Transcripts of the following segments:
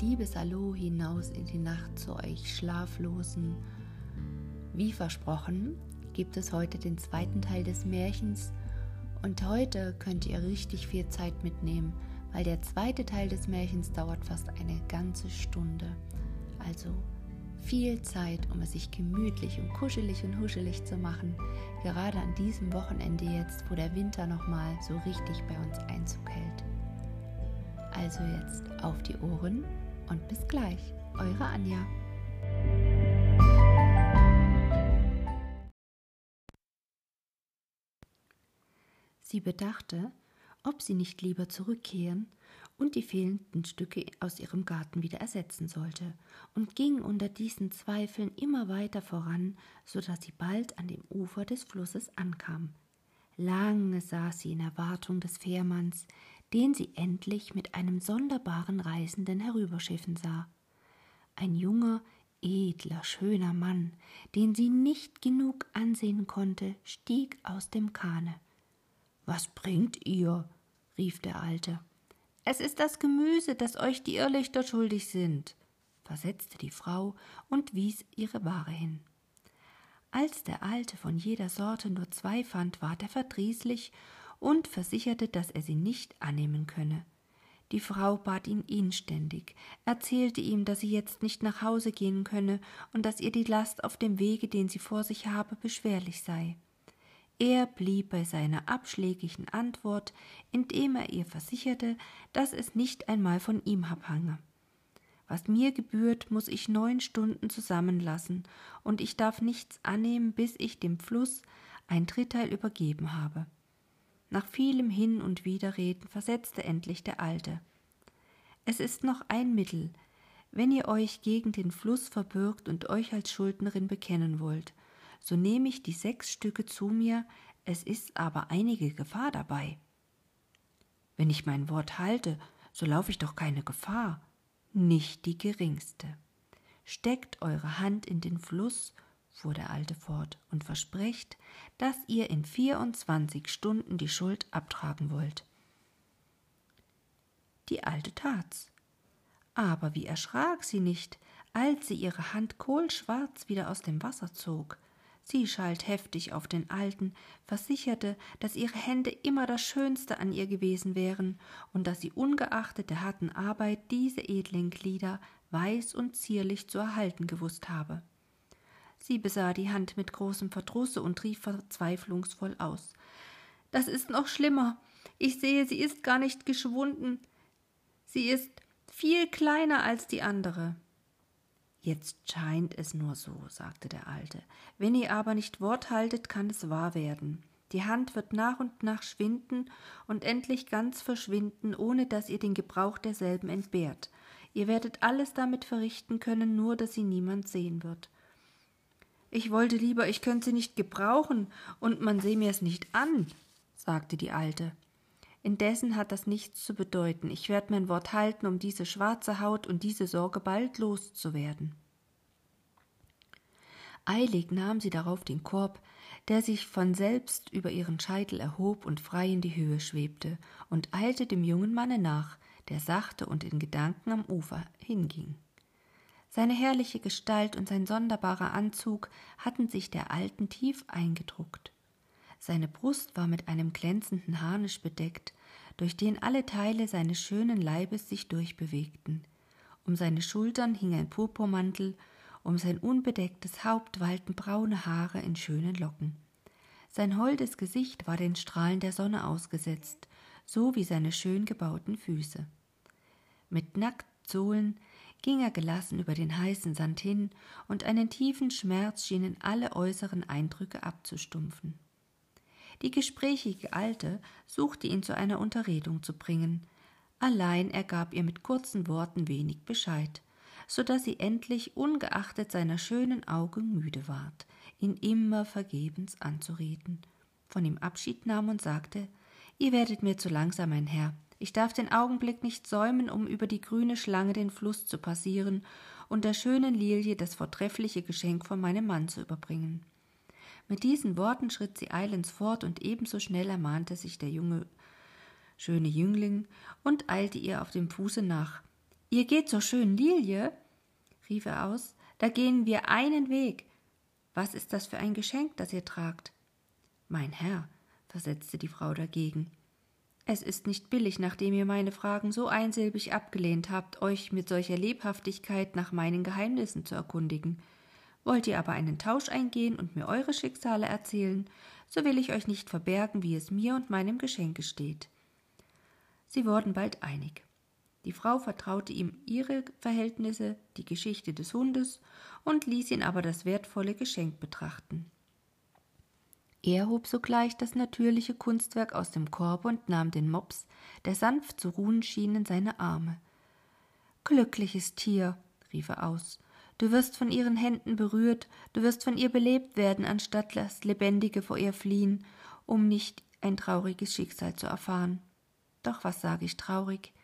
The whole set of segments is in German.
liebes Hallo hinaus in die Nacht zu euch Schlaflosen. Wie versprochen, gibt es heute den zweiten Teil des Märchens und heute könnt ihr richtig viel Zeit mitnehmen, weil der zweite Teil des Märchens dauert fast eine ganze Stunde. Also viel Zeit, um es sich gemütlich und kuschelig und huschelig zu machen, gerade an diesem Wochenende jetzt, wo der Winter nochmal so richtig bei uns Einzug hält. Also jetzt auf die Ohren und bis gleich, eure Anja. Sie bedachte, ob sie nicht lieber zurückkehren und die fehlenden Stücke aus ihrem Garten wieder ersetzen sollte, und ging unter diesen Zweifeln immer weiter voran, so dass sie bald an dem Ufer des Flusses ankam. Lange saß sie in Erwartung des Fährmanns, den sie endlich mit einem sonderbaren Reisenden herüberschiffen sah. Ein junger, edler, schöner Mann, den sie nicht genug ansehen konnte, stieg aus dem Kahne. Was bringt ihr? rief der Alte. Es ist das Gemüse, das euch die Irrlichter schuldig sind, versetzte die Frau und wies ihre Ware hin. Als der Alte von jeder Sorte nur zwei fand, ward er verdrießlich und versicherte, dass er sie nicht annehmen könne. Die Frau bat ihn inständig, erzählte ihm, dass sie jetzt nicht nach Hause gehen könne und dass ihr die Last auf dem Wege, den sie vor sich habe, beschwerlich sei. Er blieb bei seiner abschlägigen Antwort, indem er ihr versicherte, dass es nicht einmal von ihm abhange. Was mir gebührt, muss ich neun Stunden zusammenlassen, und ich darf nichts annehmen, bis ich dem Fluss ein Dritteil übergeben habe. Nach vielem Hin und Widerreden versetzte endlich der Alte. Es ist noch ein Mittel, wenn ihr euch gegen den Fluss verbürgt und euch als Schuldnerin bekennen wollt, so nehme ich die sechs Stücke zu mir, es ist aber einige Gefahr dabei. Wenn ich mein Wort halte, so laufe ich doch keine Gefahr, nicht die geringste. Steckt eure Hand in den Fluss, fuhr der Alte fort, und versprecht, dass ihr in vierundzwanzig Stunden die Schuld abtragen wollt. Die Alte tat's. Aber wie erschrak sie nicht, als sie ihre Hand kohlschwarz wieder aus dem Wasser zog. Sie schalt heftig auf den Alten, versicherte, dass ihre Hände immer das Schönste an ihr gewesen wären und dass sie ungeachtet der harten Arbeit diese edlen Glieder weiß und zierlich zu erhalten gewusst habe. Sie besah die Hand mit großem Verdrusse und rief verzweiflungsvoll aus Das ist noch schlimmer. Ich sehe, sie ist gar nicht geschwunden. Sie ist viel kleiner als die andere. Jetzt scheint es nur so, sagte der Alte. Wenn ihr aber nicht Wort haltet, kann es wahr werden. Die Hand wird nach und nach schwinden und endlich ganz verschwinden, ohne dass ihr den Gebrauch derselben entbehrt. Ihr werdet alles damit verrichten können, nur dass sie niemand sehen wird. Ich wollte lieber, ich könnte sie nicht gebrauchen, und man sehe mir es nicht an, sagte die Alte. Indessen hat das nichts zu bedeuten. Ich werde mein Wort halten, um diese schwarze Haut und diese Sorge bald loszuwerden. Eilig nahm sie darauf den Korb, der sich von selbst über ihren Scheitel erhob und frei in die Höhe schwebte, und eilte dem jungen Manne nach, der sachte und in Gedanken am Ufer hinging. Seine herrliche Gestalt und sein sonderbarer Anzug hatten sich der Alten tief eingedruckt. Seine Brust war mit einem glänzenden Harnisch bedeckt, durch den alle Teile seines schönen Leibes sich durchbewegten. Um seine Schultern hing ein Purpurmantel, um sein unbedecktes Haupt wallten braune Haare in schönen Locken. Sein holdes Gesicht war den Strahlen der Sonne ausgesetzt, so wie seine schön gebauten Füße. Mit Nacktsohlen ging er gelassen über den heißen Sand hin, und einen tiefen Schmerz schienen alle äußeren Eindrücke abzustumpfen. Die gesprächige Alte suchte ihn zu einer Unterredung zu bringen, allein er gab ihr mit kurzen Worten wenig Bescheid, so dass sie endlich ungeachtet seiner schönen Augen müde ward, ihn immer vergebens anzureden, von ihm Abschied nahm und sagte Ihr werdet mir zu langsam, mein Herr, ich darf den Augenblick nicht säumen, um über die grüne Schlange den Fluss zu passieren und der schönen Lilie das vortreffliche Geschenk von meinem Mann zu überbringen. Mit diesen Worten schritt sie eilends fort, und ebenso schnell ermahnte sich der junge, schöne Jüngling und eilte ihr auf dem Fuße nach. Ihr geht zur schönen Lilie, rief er aus, da gehen wir einen Weg. Was ist das für ein Geschenk, das ihr tragt? Mein Herr, versetzte die Frau dagegen, es ist nicht billig, nachdem ihr meine Fragen so einsilbig abgelehnt habt, euch mit solcher Lebhaftigkeit nach meinen Geheimnissen zu erkundigen. Wollt ihr aber einen Tausch eingehen und mir eure Schicksale erzählen, so will ich euch nicht verbergen, wie es mir und meinem Geschenke steht. Sie wurden bald einig. Die Frau vertraute ihm ihre Verhältnisse, die Geschichte des Hundes und ließ ihn aber das wertvolle Geschenk betrachten. Er hob sogleich das natürliche Kunstwerk aus dem Korbe und nahm den Mops, der sanft zu ruhen schien, in seine Arme. Glückliches Tier, rief er aus, du wirst von ihren Händen berührt, du wirst von ihr belebt werden, anstatt das Lebendige vor ihr fliehen, um nicht ein trauriges Schicksal zu erfahren. Doch was sage ich traurig?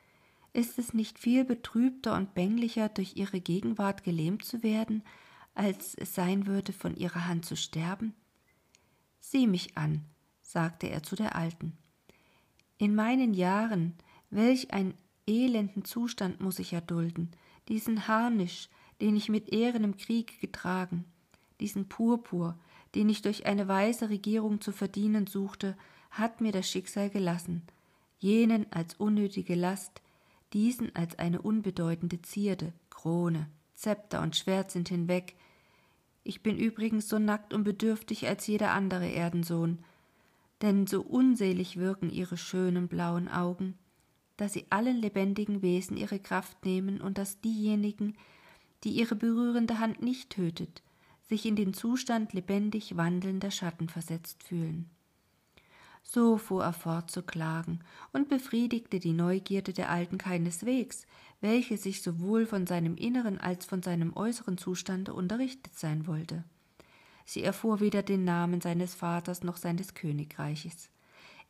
Ist es nicht viel betrübter und bänglicher, durch ihre Gegenwart gelähmt zu werden, als es sein würde, von ihrer Hand zu sterben? Sieh mich an, sagte er zu der Alten. In meinen Jahren, welch einen elenden Zustand muss ich erdulden, diesen Harnisch, den ich mit Ehren im Krieg getragen, diesen Purpur, den ich durch eine weise Regierung zu verdienen suchte, hat mir das Schicksal gelassen, jenen als unnötige Last, diesen als eine unbedeutende Zierde, Krone, Zepter und Schwert sind hinweg, ich bin übrigens so nackt und bedürftig als jeder andere Erdensohn, denn so unselig wirken ihre schönen blauen Augen, dass sie allen lebendigen Wesen ihre Kraft nehmen und dass diejenigen, die ihre berührende Hand nicht tötet, sich in den Zustand lebendig wandelnder Schatten versetzt fühlen. So fuhr er fort zu klagen und befriedigte die Neugierde der Alten keineswegs, welche sich sowohl von seinem inneren als von seinem äußeren Zustande unterrichtet sein wollte. Sie erfuhr weder den Namen seines Vaters noch seines Königreiches.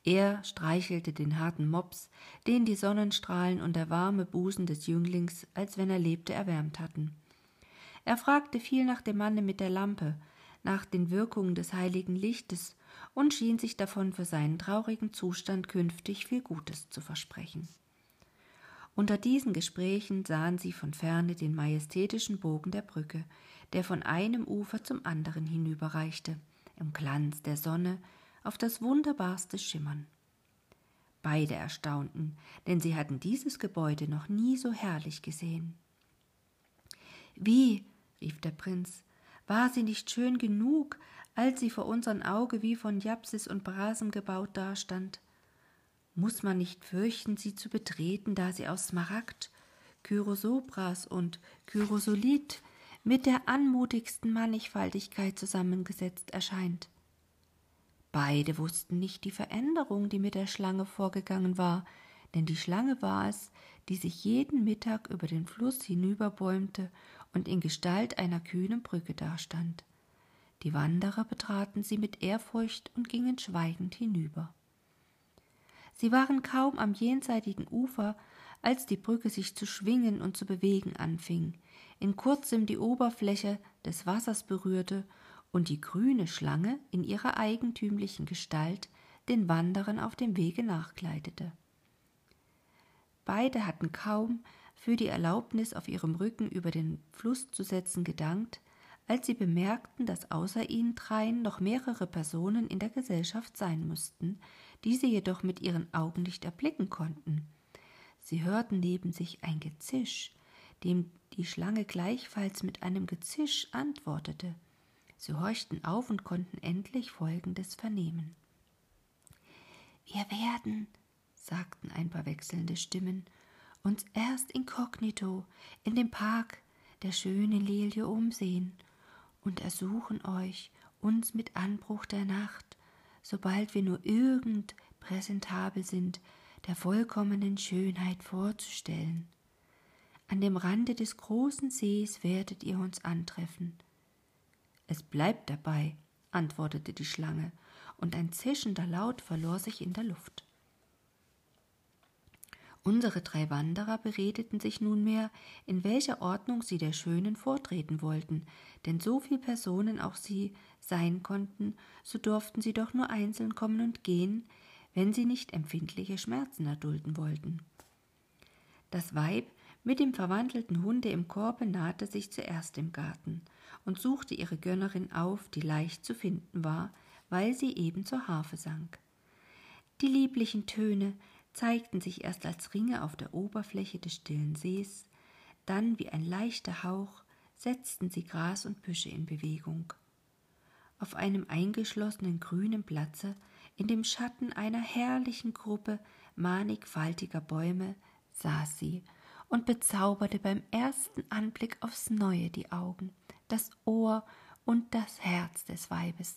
Er streichelte den harten Mops, den die Sonnenstrahlen und der warme Busen des Jünglings, als wenn er lebte, erwärmt hatten. Er fragte viel nach dem Manne mit der Lampe, nach den Wirkungen des heiligen Lichtes und schien sich davon für seinen traurigen Zustand künftig viel Gutes zu versprechen. Unter diesen Gesprächen sahen sie von ferne den majestätischen Bogen der Brücke, der von einem Ufer zum anderen hinüberreichte, im Glanz der Sonne, auf das wunderbarste Schimmern. Beide erstaunten, denn sie hatten dieses Gebäude noch nie so herrlich gesehen. Wie, rief der Prinz, war sie nicht schön genug, als sie vor unserem Auge wie von Japsis und Brasen gebaut dastand. Muß man nicht fürchten, sie zu betreten, da sie aus Smaragd, Kyrosobras und Kyrosolit mit der anmutigsten Mannigfaltigkeit zusammengesetzt erscheint. Beide wussten nicht die Veränderung, die mit der Schlange vorgegangen war, denn die Schlange war es, die sich jeden Mittag über den Fluss hinüberbäumte und in Gestalt einer kühnen Brücke dastand. Die Wanderer betraten sie mit Ehrfurcht und gingen schweigend hinüber. Sie waren kaum am jenseitigen Ufer, als die Brücke sich zu schwingen und zu bewegen anfing, in kurzem die Oberfläche des Wassers berührte und die grüne Schlange in ihrer eigentümlichen Gestalt den Wanderern auf dem Wege nachgleitete. Beide hatten kaum für die Erlaubnis, auf ihrem Rücken über den Fluss zu setzen, gedankt, als sie bemerkten, dass außer ihnen dreien noch mehrere Personen in der Gesellschaft sein müssten, die sie jedoch mit ihren Augen nicht erblicken konnten. Sie hörten neben sich ein Gezisch, dem die Schlange gleichfalls mit einem Gezisch antwortete. Sie horchten auf und konnten endlich Folgendes vernehmen. Wir werden, sagten ein paar wechselnde Stimmen, uns erst inkognito in dem Park der schönen Lilie umsehen und ersuchen euch, uns mit Anbruch der Nacht, sobald wir nur irgend präsentabel sind, der vollkommenen Schönheit vorzustellen. An dem Rande des großen Sees werdet ihr uns antreffen. Es bleibt dabei, antwortete die Schlange, und ein zischender Laut verlor sich in der Luft. Unsere drei Wanderer beredeten sich nunmehr, in welcher Ordnung sie der Schönen vortreten wollten, denn so viel Personen auch sie sein konnten, so durften sie doch nur einzeln kommen und gehen, wenn sie nicht empfindliche Schmerzen erdulden wollten. Das Weib Mit dem verwandelten Hunde im Korbe nahte sich zuerst im Garten und suchte ihre Gönnerin auf, die leicht zu finden war, weil sie eben zur Harfe sank. Die lieblichen Töne zeigten sich erst als Ringe auf der Oberfläche des stillen Sees, dann wie ein leichter Hauch setzten sie Gras und Büsche in Bewegung. Auf einem eingeschlossenen grünen Platze, in dem Schatten einer herrlichen Gruppe mannigfaltiger Bäume, saß sie und bezauberte beim ersten Anblick aufs neue die Augen, das Ohr und das Herz des Weibes,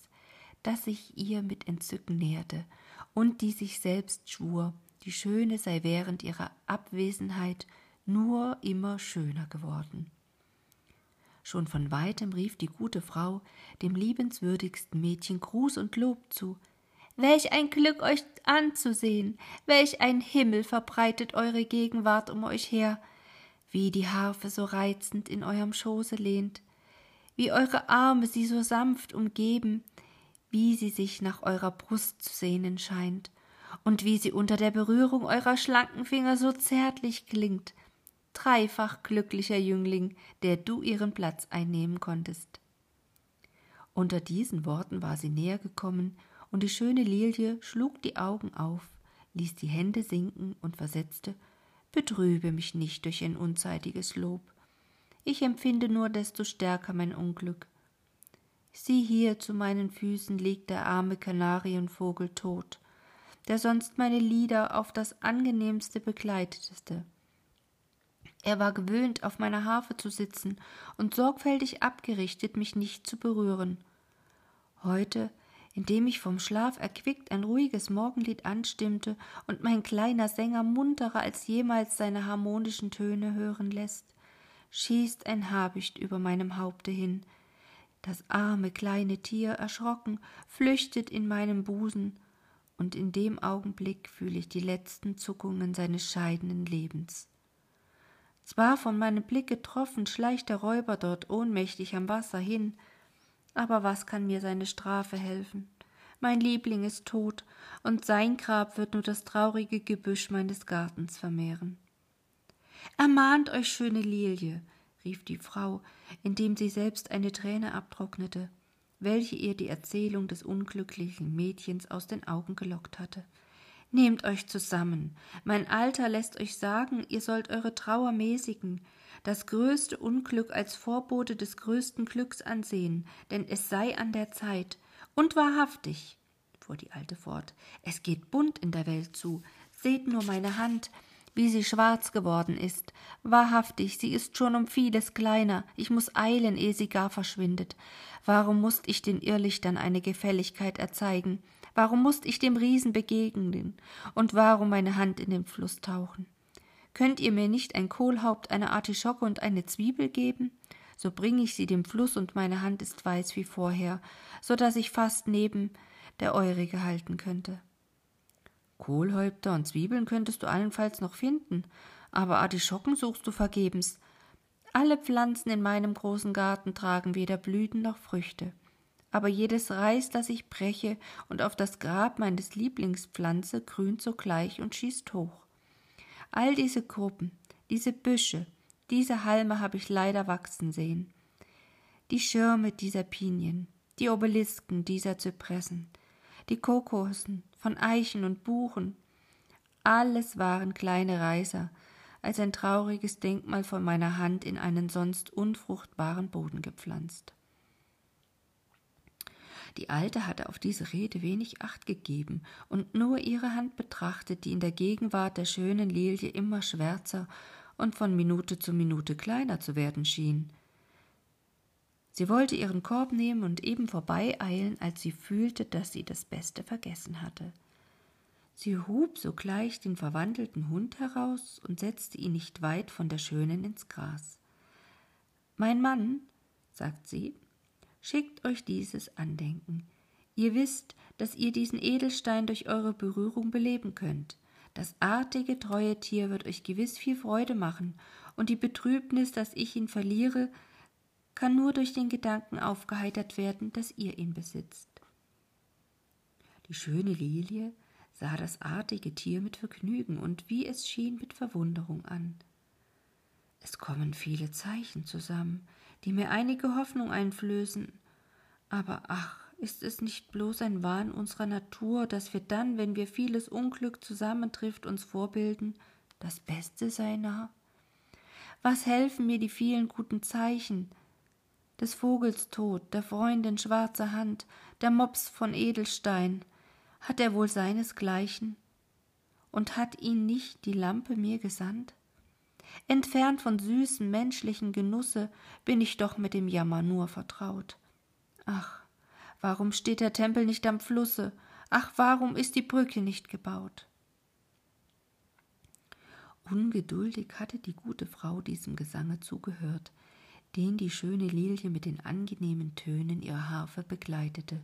das sich ihr mit Entzücken näherte und die sich selbst schwur, die Schöne sei während ihrer Abwesenheit nur immer schöner geworden. Schon von weitem rief die gute Frau dem liebenswürdigsten Mädchen Gruß und Lob zu. Welch ein Glück, euch anzusehen, welch ein Himmel verbreitet eure Gegenwart um euch her, wie die Harfe so reizend in eurem Schoße lehnt, wie eure Arme sie so sanft umgeben, wie sie sich nach eurer Brust zu sehnen scheint, und wie sie unter der Berührung eurer schlanken Finger so zärtlich klingt, dreifach glücklicher Jüngling, der du ihren Platz einnehmen konntest. Unter diesen Worten war sie näher gekommen, und die schöne Lilie schlug die Augen auf, ließ die Hände sinken und versetzte Betrübe mich nicht durch ein unzeitiges Lob. Ich empfinde nur desto stärker mein Unglück. Sieh hier zu meinen Füßen liegt der arme Kanarienvogel tot, der sonst meine Lieder auf das angenehmste begleiteteste. Er war gewöhnt, auf meiner Harfe zu sitzen und sorgfältig abgerichtet, mich nicht zu berühren. Heute, indem ich vom Schlaf erquickt ein ruhiges Morgenlied anstimmte und mein kleiner Sänger munterer als jemals seine harmonischen Töne hören lässt, schießt ein Habicht über meinem Haupte hin. Das arme kleine Tier, erschrocken, flüchtet in meinem Busen, und in dem Augenblick fühle ich die letzten Zuckungen seines scheidenden Lebens. Zwar von meinem Blick getroffen, schleicht der Räuber dort ohnmächtig am Wasser hin, aber was kann mir seine Strafe helfen? Mein Liebling ist tot, und sein Grab wird nur das traurige Gebüsch meines Gartens vermehren. Ermahnt euch, schöne Lilie, rief die Frau, indem sie selbst eine Träne abtrocknete, welche ihr die Erzählung des unglücklichen Mädchens aus den Augen gelockt hatte. Nehmt euch zusammen. Mein Alter lässt euch sagen, ihr sollt eure Trauer mäßigen, das größte Unglück als Vorbote des größten Glücks ansehen, denn es sei an der Zeit. Und wahrhaftig, fuhr die Alte fort, es geht bunt in der Welt zu. Seht nur meine Hand, wie sie schwarz geworden ist. Wahrhaftig, sie ist schon um vieles kleiner. Ich muss eilen, ehe sie gar verschwindet. Warum musst ich den Irrlichtern eine Gefälligkeit erzeigen? Warum musst ich dem Riesen begegnen? Und warum meine Hand in den Fluss tauchen? Könnt ihr mir nicht ein Kohlhaupt, eine Artischocke und eine Zwiebel geben? So bringe ich sie dem Fluss und meine Hand ist weiß wie vorher, so dass ich fast neben der eurige halten könnte. Kohlhäupter und Zwiebeln könntest du allenfalls noch finden, aber Artischocken suchst du vergebens. Alle Pflanzen in meinem großen Garten tragen weder Blüten noch Früchte. Aber jedes Reis, das ich breche und auf das Grab meines Lieblings pflanze, grünt sogleich und schießt hoch. All diese Gruppen, diese Büsche, diese Halme habe ich leider wachsen sehen. Die Schirme dieser Pinien, die Obelisken dieser Zypressen, die Kokosen von Eichen und Buchen, alles waren kleine Reiser, als ein trauriges Denkmal von meiner Hand in einen sonst unfruchtbaren Boden gepflanzt. Die Alte hatte auf diese Rede wenig Acht gegeben und nur ihre Hand betrachtet, die in der Gegenwart der schönen Lilie immer schwärzer und von Minute zu Minute kleiner zu werden schien. Sie wollte ihren Korb nehmen und eben vorbeieilen, als sie fühlte, dass sie das Beste vergessen hatte. Sie hub sogleich den verwandelten Hund heraus und setzte ihn nicht weit von der Schönen ins Gras. Mein Mann, sagt sie, schickt euch dieses Andenken. Ihr wisst, dass ihr diesen Edelstein durch eure Berührung beleben könnt. Das artige, treue Tier wird euch gewiss viel Freude machen, und die Betrübnis, dass ich ihn verliere, kann nur durch den Gedanken aufgeheitert werden, dass ihr ihn besitzt. Die schöne Lilie sah das artige Tier mit Vergnügen und wie es schien mit Verwunderung an. Es kommen viele Zeichen zusammen, die mir einige Hoffnung einflößen. Aber ach, ist es nicht bloß ein Wahn unserer Natur, dass wir dann, wenn wir vieles Unglück zusammentrifft, uns vorbilden, das Beste sei nah? Was helfen mir die vielen guten Zeichen? Des Vogels Tod, der Freundin schwarze Hand, der Mops von Edelstein, hat er wohl seinesgleichen? Und hat ihn nicht die Lampe mir gesandt? Entfernt von süßem menschlichen Genusse bin ich doch mit dem Jammer nur vertraut. Ach, warum steht der Tempel nicht am Flusse? Ach, warum ist die Brücke nicht gebaut? Ungeduldig hatte die gute Frau diesem Gesange zugehört, den die schöne Lilie mit den angenehmen Tönen ihrer Harfe begleitete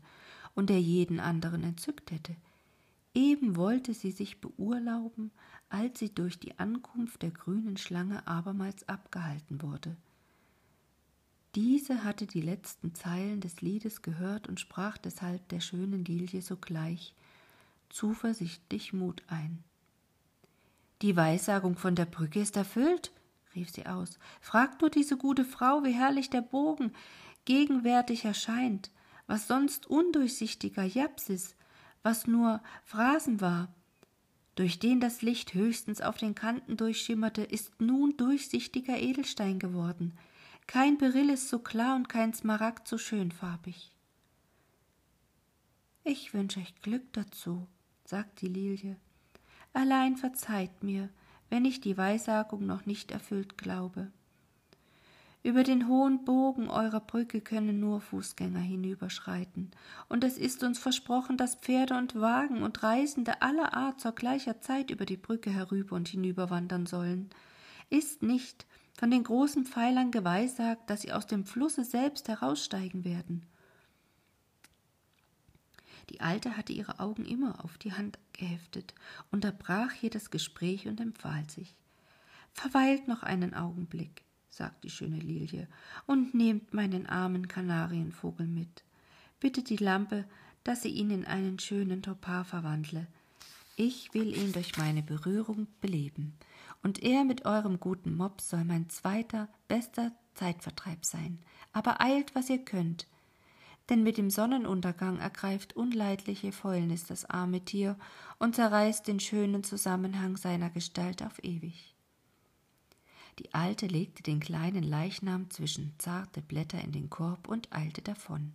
und der jeden anderen entzückt hätte. Eben wollte sie sich beurlauben, als sie durch die Ankunft der grünen Schlange abermals abgehalten wurde. Diese hatte die letzten Zeilen des Liedes gehört und sprach deshalb der schönen Lilie sogleich zuversichtlich Mut ein. Die Weissagung von der Brücke ist erfüllt, rief sie aus. Fragt nur diese gute Frau, wie herrlich der Bogen gegenwärtig erscheint, was sonst undurchsichtiger Japsis, was nur Phrasen war, durch den das Licht höchstens auf den Kanten durchschimmerte, ist nun durchsichtiger Edelstein geworden. Kein Beryl ist so klar und kein Smaragd so schönfarbig. Ich wünsche euch Glück dazu, sagt die Lilie. Allein verzeiht mir, wenn ich die Weissagung noch nicht erfüllt glaube. Über den hohen Bogen eurer Brücke können nur Fußgänger hinüberschreiten, und es ist uns versprochen, dass Pferde und Wagen und Reisende aller Art zur gleicher Zeit über die Brücke herüber und hinüberwandern sollen. Ist nicht von den großen Pfeilern geweissagt, dass sie aus dem Flusse selbst heraussteigen werden? Die Alte hatte ihre Augen immer auf die Hand geheftet, unterbrach hier das Gespräch und empfahl sich. Verweilt noch einen Augenblick sagt die schöne Lilie, und nehmt meinen armen Kanarienvogel mit. Bitte die Lampe, dass sie ihn in einen schönen Topar verwandle. Ich will ihn durch meine Berührung beleben, und er mit eurem guten Mops soll mein zweiter, bester Zeitvertreib sein. Aber eilt, was ihr könnt, denn mit dem Sonnenuntergang ergreift unleidliche Fäulnis das arme Tier und zerreißt den schönen Zusammenhang seiner Gestalt auf ewig. Die Alte legte den kleinen Leichnam zwischen zarte Blätter in den Korb und eilte davon.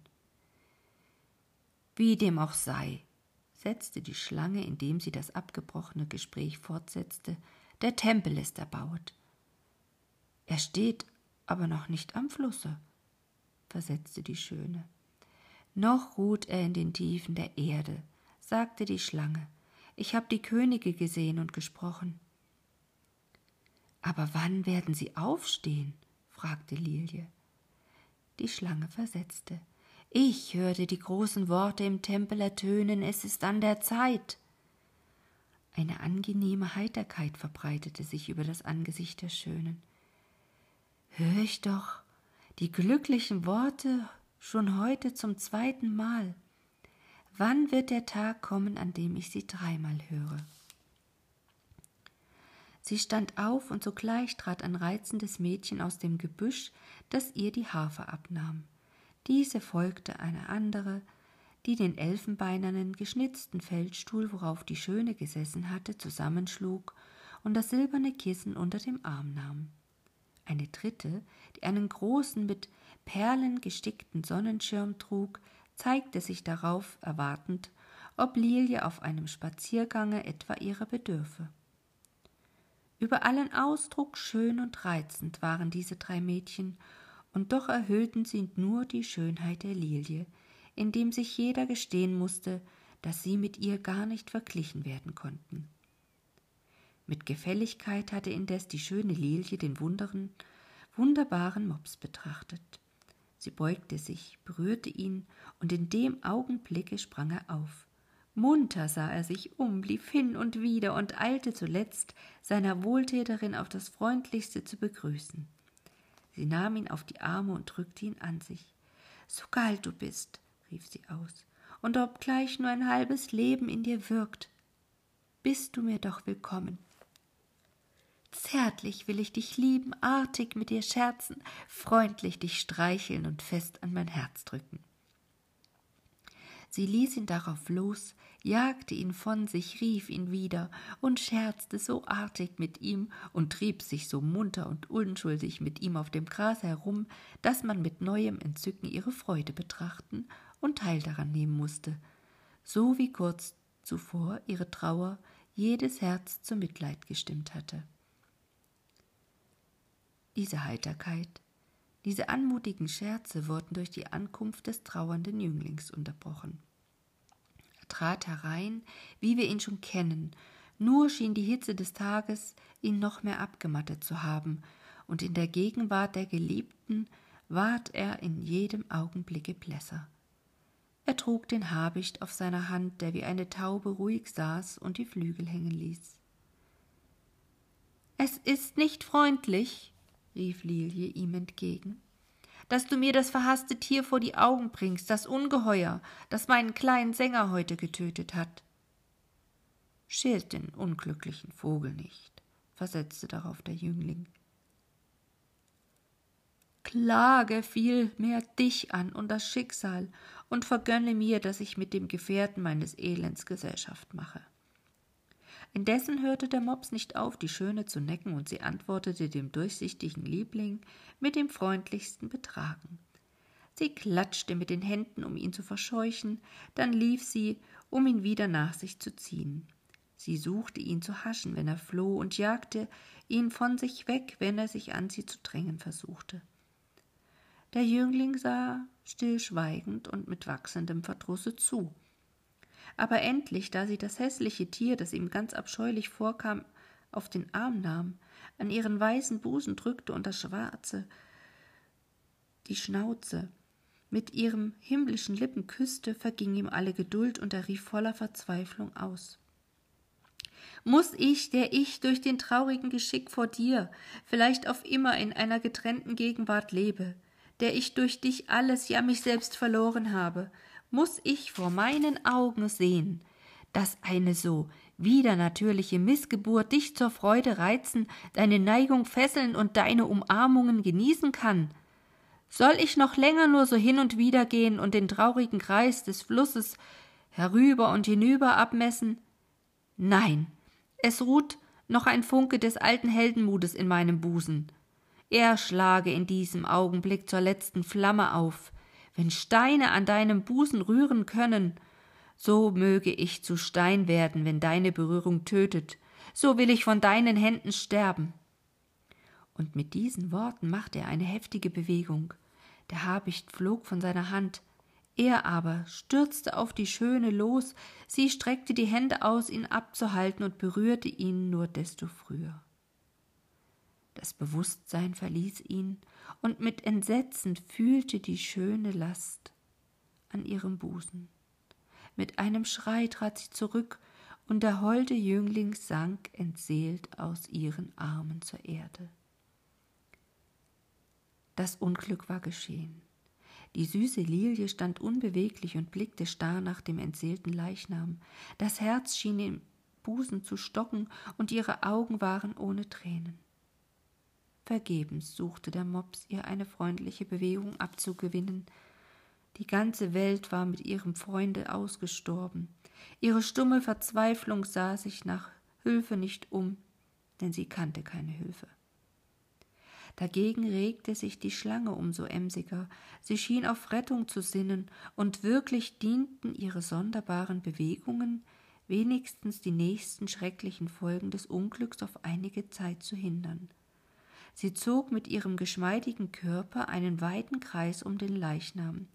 Wie dem auch sei, setzte die Schlange, indem sie das abgebrochene Gespräch fortsetzte, der Tempel ist erbaut. Er steht aber noch nicht am Flusse, versetzte die Schöne. Noch ruht er in den Tiefen der Erde, sagte die Schlange. Ich hab die Könige gesehen und gesprochen. Aber wann werden sie aufstehen? fragte Lilie. Die Schlange versetzte. Ich hörte die großen Worte im Tempel ertönen, es ist an der Zeit. Eine angenehme Heiterkeit verbreitete sich über das Angesicht der Schönen. Hör ich doch die glücklichen Worte schon heute zum zweiten Mal. Wann wird der Tag kommen, an dem ich sie dreimal höre? Sie stand auf, und sogleich trat ein reizendes Mädchen aus dem Gebüsch, das ihr die Harfe abnahm. Diese folgte eine andere, die den elfenbeinernen geschnitzten Feldstuhl, worauf die Schöne gesessen hatte, zusammenschlug und das silberne Kissen unter dem Arm nahm. Eine dritte, die einen großen mit Perlen gestickten Sonnenschirm trug, zeigte sich darauf erwartend, ob Lilie auf einem Spaziergange etwa ihrer bedürfe. Über allen Ausdruck schön und reizend waren diese drei Mädchen, und doch erhöhten sie nur die Schönheit der Lilie, indem sich jeder gestehen musste, dass sie mit ihr gar nicht verglichen werden konnten. Mit Gefälligkeit hatte indes die schöne Lilie den wunderen, wunderbaren Mops betrachtet. Sie beugte sich, berührte ihn, und in dem Augenblicke sprang er auf. Munter sah er sich um, lief hin und wieder und eilte zuletzt, seiner Wohltäterin auf das freundlichste zu begrüßen. Sie nahm ihn auf die Arme und drückte ihn an sich. So kalt du bist, rief sie aus, und obgleich nur ein halbes Leben in dir wirkt, bist du mir doch willkommen. Zärtlich will ich dich lieben, artig mit dir scherzen, freundlich dich streicheln und fest an mein Herz drücken. Sie ließ ihn darauf los, jagte ihn von sich, rief ihn wieder und scherzte so artig mit ihm und trieb sich so munter und unschuldig mit ihm auf dem Gras herum, dass man mit neuem Entzücken ihre Freude betrachten und teil daran nehmen musste, so wie kurz zuvor ihre Trauer jedes Herz zum Mitleid gestimmt hatte. Diese Heiterkeit, diese anmutigen Scherze wurden durch die Ankunft des trauernden Jünglings unterbrochen. Er trat herein, wie wir ihn schon kennen, nur schien die Hitze des Tages ihn noch mehr abgemattet zu haben, und in der Gegenwart der Geliebten ward er in jedem Augenblicke blässer. Er trug den Habicht auf seiner Hand, der wie eine Taube ruhig saß und die Flügel hängen ließ. Es ist nicht freundlich, rief Lilie ihm entgegen, dass du mir das verhaßte Tier vor die Augen bringst, das Ungeheuer, das meinen kleinen Sänger heute getötet hat. Schält den unglücklichen Vogel nicht, versetzte darauf der Jüngling. Klage vielmehr dich an und das Schicksal und vergönne mir, dass ich mit dem Gefährten meines Elends Gesellschaft mache. Indessen hörte der Mops nicht auf, die Schöne zu necken, und sie antwortete dem durchsichtigen Liebling mit dem freundlichsten Betragen. Sie klatschte mit den Händen, um ihn zu verscheuchen, dann lief sie, um ihn wieder nach sich zu ziehen. Sie suchte ihn zu haschen, wenn er floh, und jagte ihn von sich weg, wenn er sich an sie zu drängen versuchte. Der Jüngling sah stillschweigend und mit wachsendem Verdrusse zu aber endlich, da sie das hässliche Tier, das ihm ganz abscheulich vorkam, auf den Arm nahm, an ihren weißen Busen drückte und das schwarze, die Schnauze, mit ihren himmlischen Lippen küsste, verging ihm alle Geduld und er rief voller Verzweiflung aus. Muß ich, der ich durch den traurigen Geschick vor dir vielleicht auf immer in einer getrennten Gegenwart lebe, der ich durch dich alles, ja mich selbst verloren habe, muss ich vor meinen Augen sehen, dass eine so widernatürliche Missgeburt dich zur Freude reizen, deine Neigung fesseln und deine Umarmungen genießen kann? Soll ich noch länger nur so hin und wider gehen und den traurigen Kreis des Flusses herüber und hinüber abmessen? Nein, es ruht noch ein Funke des alten Heldenmutes in meinem Busen. Er schlage in diesem Augenblick zur letzten Flamme auf, wenn Steine an deinem Busen rühren können, so möge ich zu Stein werden, wenn deine Berührung tötet, so will ich von deinen Händen sterben. Und mit diesen Worten machte er eine heftige Bewegung. Der Habicht flog von seiner Hand, er aber stürzte auf die Schöne los, sie streckte die Hände aus, ihn abzuhalten und berührte ihn nur desto früher. Das Bewusstsein verließ ihn, und mit Entsetzen fühlte die schöne Last an ihrem Busen. Mit einem Schrei trat sie zurück, und der holde Jüngling sank entseelt aus ihren Armen zur Erde. Das Unglück war geschehen. Die süße Lilie stand unbeweglich und blickte starr nach dem entseelten Leichnam. Das Herz schien im Busen zu stocken, und ihre Augen waren ohne Tränen. Vergebens suchte der Mops, ihr eine freundliche Bewegung abzugewinnen. Die ganze Welt war mit ihrem Freunde ausgestorben. Ihre stumme Verzweiflung sah sich nach Hülfe nicht um, denn sie kannte keine Hilfe. Dagegen regte sich die Schlange umso emsiger, sie schien auf Rettung zu sinnen, und wirklich dienten ihre sonderbaren Bewegungen, wenigstens die nächsten schrecklichen Folgen des Unglücks auf einige Zeit zu hindern. Sie zog mit ihrem geschmeidigen Körper einen weiten Kreis um den Leichnam,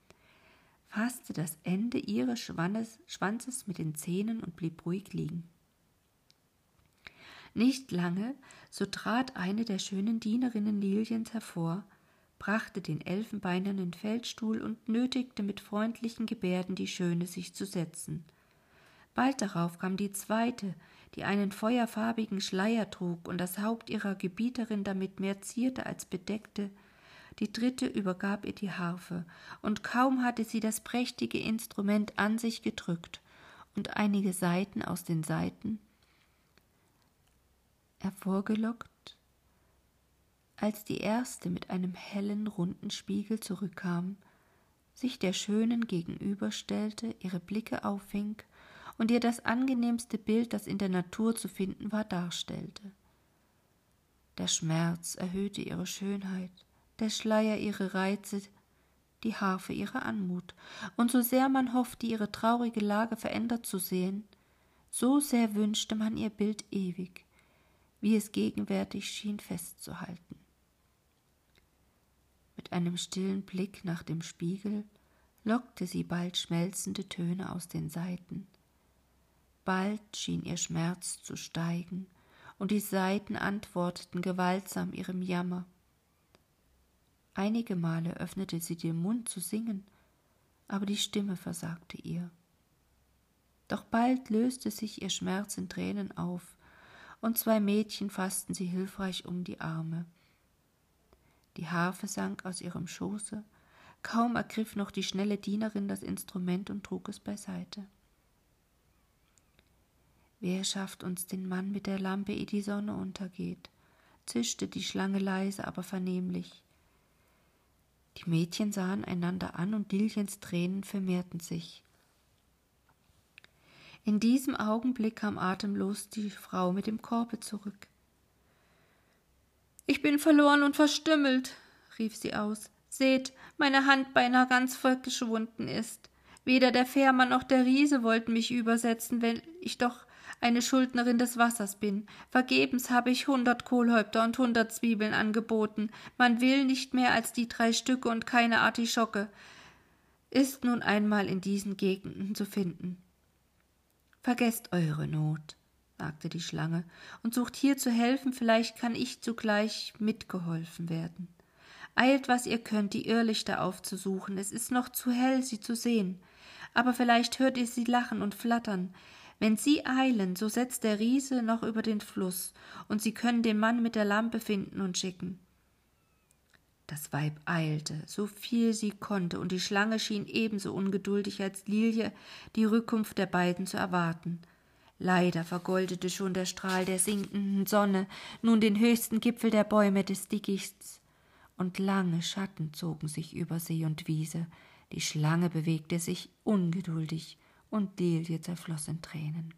fasste das Ende ihres Schwanzes mit den Zähnen und blieb ruhig liegen. Nicht lange, so trat eine der schönen Dienerinnen Liliens hervor, brachte den elfenbeinernen Feldstuhl und nötigte mit freundlichen Gebärden die Schöne sich zu setzen. Bald darauf kam die zweite, die einen feuerfarbigen Schleier trug und das Haupt ihrer Gebieterin damit mehr zierte als bedeckte, die dritte übergab ihr die Harfe, und kaum hatte sie das prächtige Instrument an sich gedrückt und einige Saiten aus den Saiten hervorgelockt, als die erste mit einem hellen, runden Spiegel zurückkam, sich der Schönen gegenüberstellte, ihre Blicke auffing und ihr das angenehmste Bild, das in der Natur zu finden war, darstellte. Der Schmerz erhöhte ihre Schönheit, der Schleier ihre Reize, die Harfe ihre Anmut, und so sehr man hoffte, ihre traurige Lage verändert zu sehen, so sehr wünschte man ihr Bild ewig, wie es gegenwärtig schien festzuhalten. Mit einem stillen Blick nach dem Spiegel lockte sie bald schmelzende Töne aus den Saiten. Bald schien ihr Schmerz zu steigen, und die Saiten antworteten gewaltsam ihrem Jammer. Einige Male öffnete sie den Mund zu singen, aber die Stimme versagte ihr. Doch bald löste sich ihr Schmerz in Tränen auf, und zwei Mädchen fassten sie hilfreich um die Arme. Die Harfe sank aus ihrem Schoße, kaum ergriff noch die schnelle Dienerin das Instrument und trug es beiseite. Wer schafft uns den Mann mit der Lampe, ehe die Sonne untergeht? zischte die Schlange leise, aber vernehmlich. Die Mädchen sahen einander an und Liliens Tränen vermehrten sich. In diesem Augenblick kam atemlos die Frau mit dem Korbe zurück. Ich bin verloren und verstümmelt, rief sie aus. Seht, meine Hand beinahe ganz verschwunden ist. Weder der Fährmann noch der Riese wollten mich übersetzen, wenn ich doch eine Schuldnerin des Wassers bin. Vergebens habe ich hundert Kohlhäupter und hundert Zwiebeln angeboten. Man will nicht mehr als die drei Stücke und keine Artischocke. Ist nun einmal in diesen Gegenden zu finden. Vergesst eure Not, sagte die Schlange, und sucht hier zu helfen, vielleicht kann ich zugleich mitgeholfen werden. Eilt, was ihr könnt, die Irrlichter aufzusuchen, es ist noch zu hell, sie zu sehen, aber vielleicht hört ihr sie lachen und flattern, wenn Sie eilen, so setzt der Riese noch über den Fluss, und Sie können den Mann mit der Lampe finden und schicken. Das Weib eilte, so viel sie konnte, und die Schlange schien ebenso ungeduldig als Lilie, die Rückkunft der beiden zu erwarten. Leider vergoldete schon der Strahl der sinkenden Sonne nun den höchsten Gipfel der Bäume des Dickichts, und lange Schatten zogen sich über See und Wiese. Die Schlange bewegte sich ungeduldig, und Delie zerfloss in Tränen.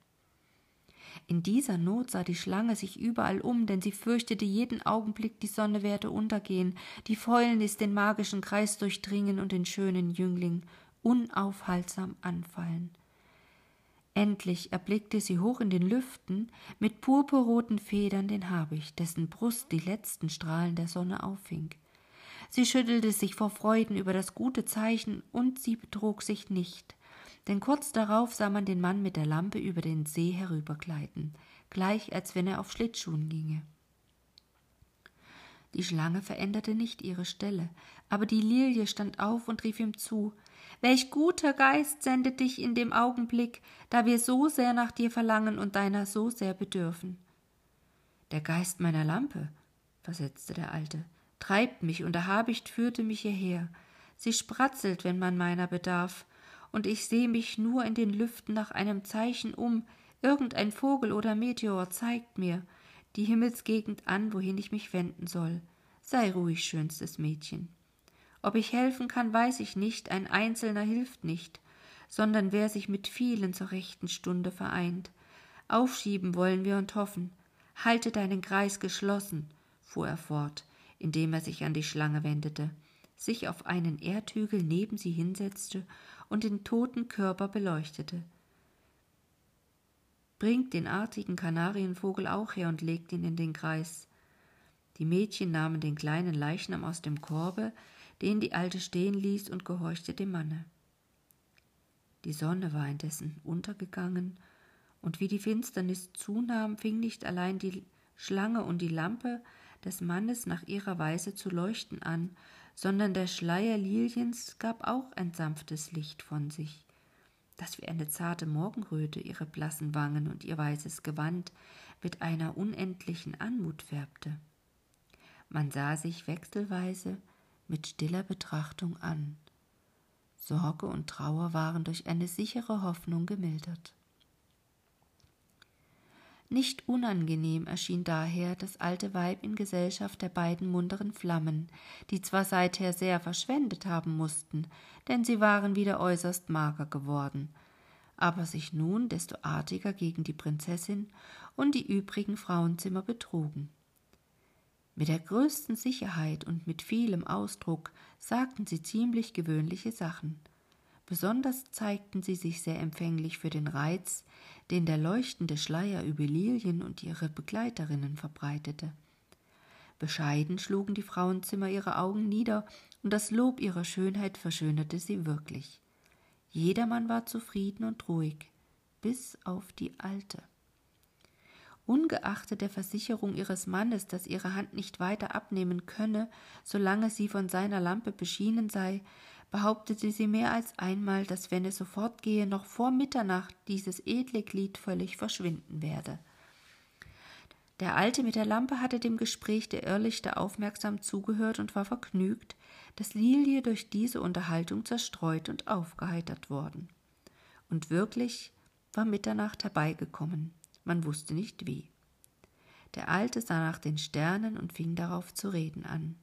In dieser Not sah die Schlange sich überall um, denn sie fürchtete jeden Augenblick, die Sonne werde untergehen, die Fäulnis den magischen Kreis durchdringen und den schönen Jüngling unaufhaltsam anfallen. Endlich erblickte sie hoch in den Lüften mit purpurroten Federn den Habicht, dessen Brust die letzten Strahlen der Sonne auffing. Sie schüttelte sich vor Freuden über das gute Zeichen, und sie betrog sich nicht denn kurz darauf sah man den Mann mit der Lampe über den See herübergleiten, gleich als wenn er auf Schlittschuhen ginge. Die Schlange veränderte nicht ihre Stelle, aber die Lilie stand auf und rief ihm zu Welch guter Geist sendet dich in dem Augenblick, da wir so sehr nach dir verlangen und deiner so sehr bedürfen. Der Geist meiner Lampe, versetzte der Alte, treibt mich, und der Habicht führte mich hierher. Sie spratzelt, wenn man meiner bedarf, und ich sehe mich nur in den Lüften nach einem Zeichen um, irgendein Vogel oder Meteor zeigt mir die Himmelsgegend an, wohin ich mich wenden soll. Sei ruhig, schönstes Mädchen. Ob ich helfen kann, weiß ich nicht, ein Einzelner hilft nicht, sondern wer sich mit vielen zur rechten Stunde vereint. Aufschieben wollen wir und hoffen. Halte deinen Kreis geschlossen, fuhr er fort, indem er sich an die Schlange wendete, sich auf einen Erdhügel neben sie hinsetzte und den toten Körper beleuchtete. Bringt den artigen Kanarienvogel auch her und legt ihn in den Kreis. Die Mädchen nahmen den kleinen Leichnam aus dem Korbe, den die Alte stehen ließ, und gehorchte dem Manne. Die Sonne war indessen untergegangen, und wie die Finsternis zunahm, fing nicht allein die Schlange und die Lampe des Mannes nach ihrer Weise zu leuchten an, sondern der Schleier Liliens gab auch ein sanftes Licht von sich, das wie eine zarte Morgenröte ihre blassen Wangen und ihr weißes Gewand mit einer unendlichen Anmut färbte. Man sah sich wechselweise mit stiller Betrachtung an. Sorge und Trauer waren durch eine sichere Hoffnung gemildert. Nicht unangenehm erschien daher das alte Weib in Gesellschaft der beiden munteren Flammen, die zwar seither sehr verschwendet haben mussten, denn sie waren wieder äußerst mager geworden, aber sich nun desto artiger gegen die Prinzessin und die übrigen Frauenzimmer betrugen. Mit der größten Sicherheit und mit vielem Ausdruck sagten sie ziemlich gewöhnliche Sachen. Besonders zeigten sie sich sehr empfänglich für den Reiz, den der leuchtende Schleier über Lilien und ihre Begleiterinnen verbreitete. Bescheiden schlugen die Frauenzimmer ihre Augen nieder, und das Lob ihrer Schönheit verschönerte sie wirklich. Jedermann war zufrieden und ruhig, bis auf die Alte. Ungeachtet der Versicherung ihres Mannes, dass ihre Hand nicht weiter abnehmen könne, solange sie von seiner Lampe beschienen sei, behauptete sie mehr als einmal, dass wenn es so fortgehe, noch vor Mitternacht dieses edle Glied völlig verschwinden werde. Der Alte mit der Lampe hatte dem Gespräch der Irrlichter aufmerksam zugehört und war vergnügt, dass Lilie durch diese Unterhaltung zerstreut und aufgeheitert worden. Und wirklich war Mitternacht herbeigekommen, man wusste nicht wie. Der Alte sah nach den Sternen und fing darauf zu reden an.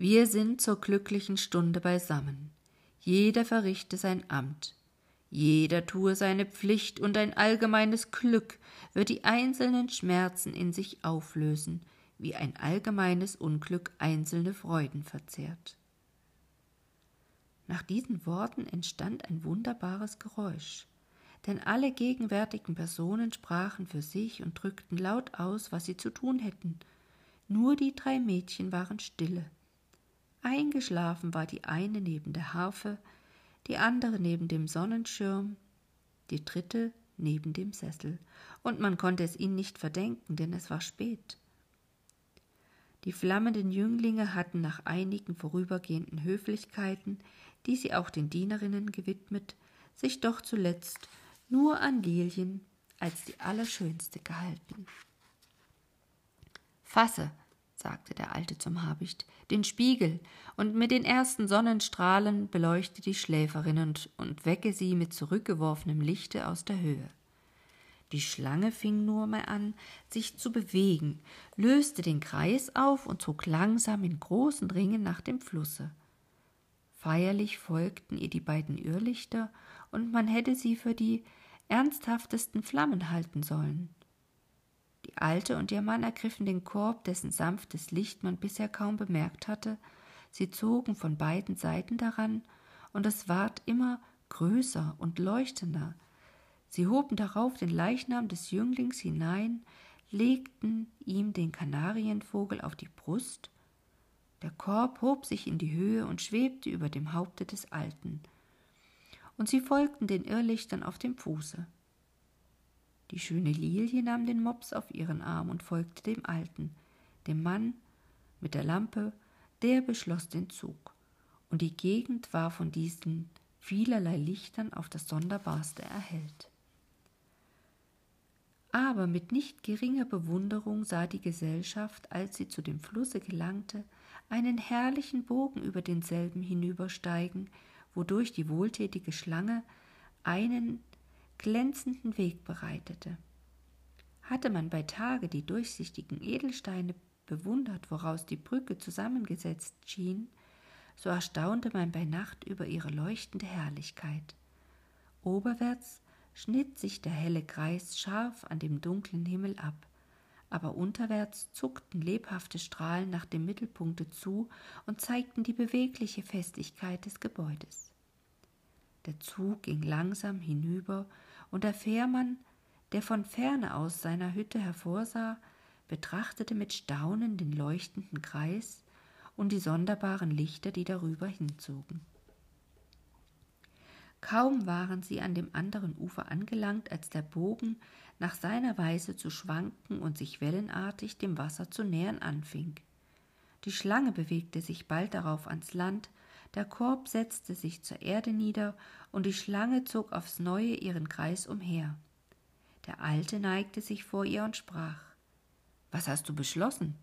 Wir sind zur glücklichen Stunde beisammen. Jeder verrichte sein Amt. Jeder tue seine Pflicht und ein allgemeines Glück wird die einzelnen Schmerzen in sich auflösen, wie ein allgemeines Unglück einzelne Freuden verzehrt. Nach diesen Worten entstand ein wunderbares Geräusch, denn alle gegenwärtigen Personen sprachen für sich und drückten laut aus, was sie zu tun hätten. Nur die drei Mädchen waren stille. Eingeschlafen war die eine neben der Harfe, die andere neben dem Sonnenschirm, die dritte neben dem Sessel, und man konnte es ihnen nicht verdenken, denn es war spät. Die flammenden Jünglinge hatten nach einigen vorübergehenden Höflichkeiten, die sie auch den Dienerinnen gewidmet, sich doch zuletzt nur an Lilien als die allerschönste gehalten. Fasse, sagte der Alte zum Habicht, den Spiegel, und mit den ersten Sonnenstrahlen beleuchte die Schläferin und, und wecke sie mit zurückgeworfenem Lichte aus der Höhe. Die Schlange fing nur mal an, sich zu bewegen, löste den Kreis auf und zog langsam in großen Ringen nach dem Flusse. Feierlich folgten ihr die beiden Irrlichter, und man hätte sie für die ernsthaftesten Flammen halten sollen. Die Alte und ihr Mann ergriffen den Korb, dessen sanftes Licht man bisher kaum bemerkt hatte, sie zogen von beiden Seiten daran, und es ward immer größer und leuchtender. Sie hoben darauf den Leichnam des Jünglings hinein, legten ihm den Kanarienvogel auf die Brust, der Korb hob sich in die Höhe und schwebte über dem Haupte des Alten, und sie folgten den Irrlichtern auf dem Fuße. Die schöne Lilie nahm den Mops auf ihren Arm und folgte dem Alten. Dem Mann mit der Lampe, der beschloss den Zug. Und die Gegend war von diesen vielerlei Lichtern auf das Sonderbarste erhellt. Aber mit nicht geringer Bewunderung sah die Gesellschaft, als sie zu dem Flusse gelangte, einen herrlichen Bogen über denselben hinübersteigen, wodurch die wohltätige Schlange einen glänzenden Weg bereitete. Hatte man bei Tage die durchsichtigen Edelsteine bewundert, woraus die Brücke zusammengesetzt schien, so erstaunte man bei Nacht über ihre leuchtende Herrlichkeit. Oberwärts schnitt sich der helle Kreis scharf an dem dunklen Himmel ab, aber unterwärts zuckten lebhafte Strahlen nach dem Mittelpunkte zu und zeigten die bewegliche Festigkeit des Gebäudes. Der Zug ging langsam hinüber und der Fährmann, der von ferne aus seiner Hütte hervorsah, betrachtete mit Staunen den leuchtenden Kreis und die sonderbaren Lichter, die darüber hinzogen. Kaum waren sie an dem anderen Ufer angelangt, als der Bogen nach seiner Weise zu schwanken und sich wellenartig dem Wasser zu nähern anfing. Die Schlange bewegte sich bald darauf ans Land, der Korb setzte sich zur Erde nieder, und die Schlange zog aufs neue ihren Kreis umher. Der Alte neigte sich vor ihr und sprach Was hast du beschlossen?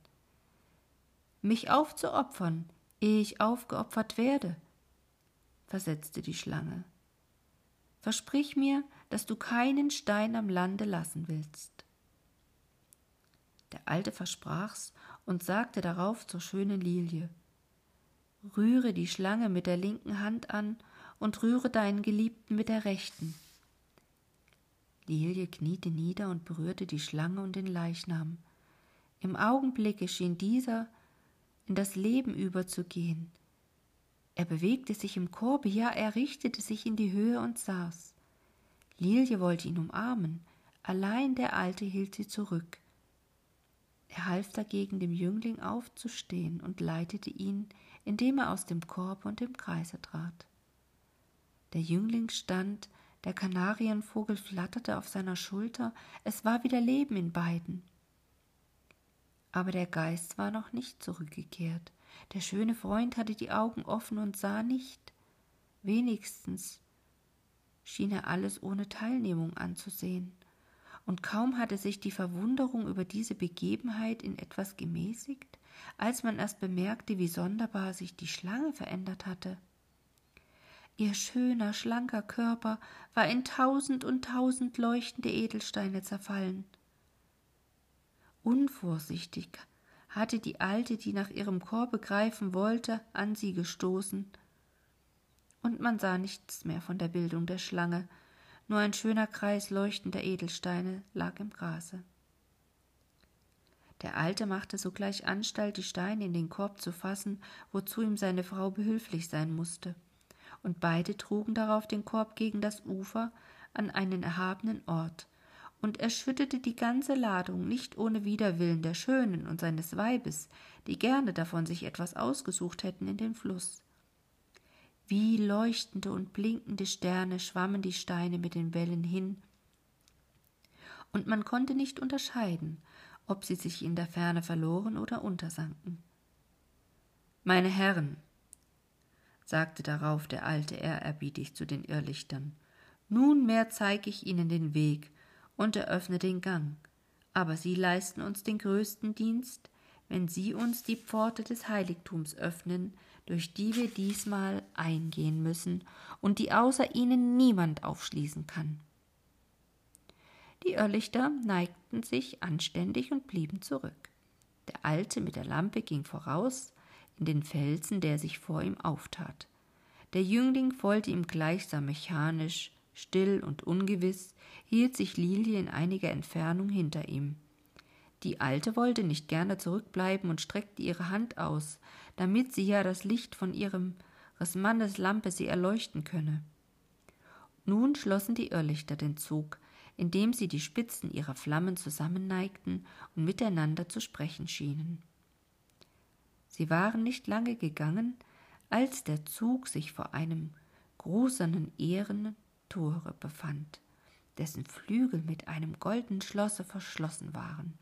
Mich aufzuopfern, ehe ich aufgeopfert werde, versetzte die Schlange. Versprich mir, dass du keinen Stein am Lande lassen willst. Der Alte versprach's und sagte darauf zur schönen Lilie Rühre die Schlange mit der linken Hand an und rühre deinen Geliebten mit der rechten. Lilie kniete nieder und berührte die Schlange und den Leichnam. Im Augenblicke schien dieser in das Leben überzugehen. Er bewegte sich im Korbe, ja, er richtete sich in die Höhe und saß. Lilie wollte ihn umarmen, allein der Alte hielt sie zurück. Er half dagegen dem Jüngling aufzustehen und leitete ihn, indem er aus dem Korb und dem Kreise trat. Der Jüngling stand, der Kanarienvogel flatterte auf seiner Schulter, es war wieder Leben in beiden. Aber der Geist war noch nicht zurückgekehrt. Der schöne Freund hatte die Augen offen und sah nicht. Wenigstens schien er alles ohne Teilnehmung anzusehen. Und kaum hatte sich die Verwunderung über diese Begebenheit in etwas gemäßigt, als man erst bemerkte, wie sonderbar sich die Schlange verändert hatte. Ihr schöner, schlanker Körper war in tausend und tausend leuchtende Edelsteine zerfallen. Unvorsichtig hatte die Alte, die nach ihrem Korbe greifen wollte, an sie gestoßen, und man sah nichts mehr von der Bildung der Schlange, nur ein schöner Kreis leuchtender Edelsteine lag im Grase. Der Alte machte sogleich Anstalt, die Steine in den Korb zu fassen, wozu ihm seine Frau behülflich sein musste, und beide trugen darauf den Korb gegen das Ufer an einen erhabenen Ort, und er schüttete die ganze Ladung nicht ohne Widerwillen der Schönen und seines Weibes, die gerne davon sich etwas ausgesucht hätten, in den Fluss. Wie leuchtende und blinkende Sterne schwammen die Steine mit den Wellen hin, und man konnte nicht unterscheiden, ob sie sich in der Ferne verloren oder untersanken. Meine Herren, sagte darauf der Alte ehrerbietig zu den Irrlichtern, nunmehr zeig ich Ihnen den Weg und eröffne den Gang, aber Sie leisten uns den größten Dienst, wenn Sie uns die Pforte des Heiligtums öffnen, durch die wir diesmal eingehen müssen und die außer Ihnen niemand aufschließen kann. Die Irrlichter neigten sich anständig und blieben zurück. Der Alte mit der Lampe ging voraus in den Felsen, der sich vor ihm auftat. Der Jüngling folgte ihm gleichsam mechanisch, still und ungewiss, hielt sich Lilie in einiger Entfernung hinter ihm. Die Alte wollte nicht gerne zurückbleiben und streckte ihre Hand aus, damit sie ja das Licht von ihrem Mannes Lampe sie erleuchten könne. Nun schlossen die Irrlichter den Zug, indem sie die Spitzen ihrer Flammen zusammenneigten und miteinander zu sprechen schienen. Sie waren nicht lange gegangen, als der Zug sich vor einem grusernen ehernen Tore befand, dessen Flügel mit einem goldenen Schlosse verschlossen waren.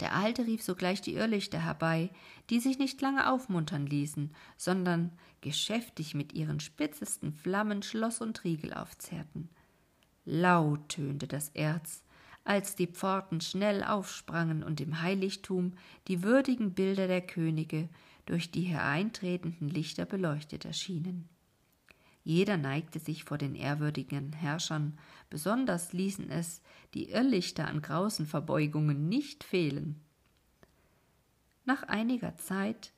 Der Alte rief sogleich die Irrlichter herbei, die sich nicht lange aufmuntern ließen, sondern geschäftig mit ihren spitzesten Flammen Schloss und Riegel aufzerrten. Laut tönte das Erz, als die Pforten schnell aufsprangen und im Heiligtum die würdigen Bilder der Könige durch die hereintretenden Lichter beleuchtet erschienen. Jeder neigte sich vor den ehrwürdigen Herrschern, besonders ließen es die Irrlichter an grausen Verbeugungen nicht fehlen. Nach einiger Zeit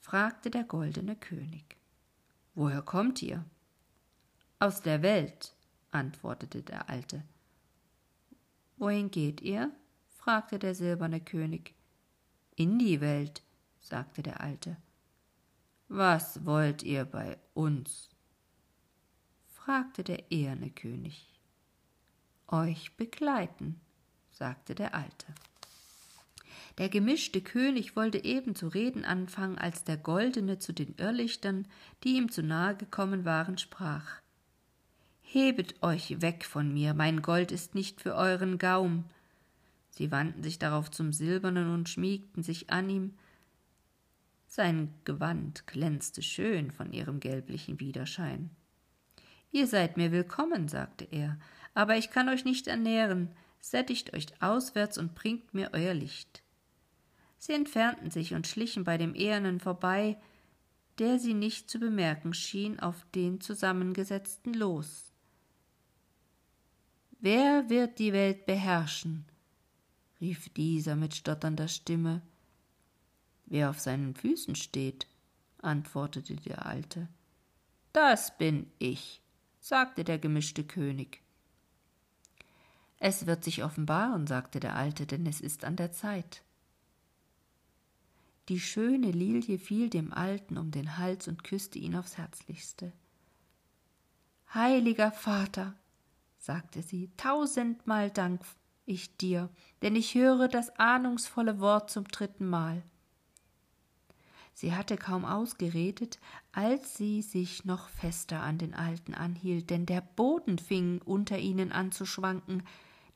fragte der goldene König Woher kommt ihr? Aus der Welt, antwortete der Alte. Wohin geht ihr? fragte der silberne König. In die Welt, sagte der Alte. Was wollt ihr bei uns? fragte der eherne König. Euch begleiten, sagte der Alte. Der gemischte König wollte eben zu reden anfangen, als der Goldene zu den Irrlichtern, die ihm zu nahe gekommen waren, sprach Hebet euch weg von mir, mein Gold ist nicht für euren Gaum. Sie wandten sich darauf zum Silbernen und schmiegten sich an ihm. Sein Gewand glänzte schön von ihrem gelblichen Widerschein. Ihr seid mir willkommen, sagte er, aber ich kann euch nicht ernähren. Sättigt euch auswärts und bringt mir euer Licht. Sie entfernten sich und schlichen bei dem Ehernen vorbei, der sie nicht zu bemerken schien, auf den zusammengesetzten los. Wer wird die Welt beherrschen? rief dieser mit stotternder Stimme. Wer auf seinen Füßen steht, antwortete der Alte. Das bin ich, sagte der gemischte König. Es wird sich offenbaren, sagte der Alte, denn es ist an der Zeit. Die schöne Lilie fiel dem Alten um den Hals und küsste ihn aufs herzlichste. Heiliger Vater, sagte sie, tausendmal dank ich dir, denn ich höre das ahnungsvolle Wort zum dritten Mal. Sie hatte kaum ausgeredet, als sie sich noch fester an den Alten anhielt, denn der Boden fing unter ihnen an zu schwanken,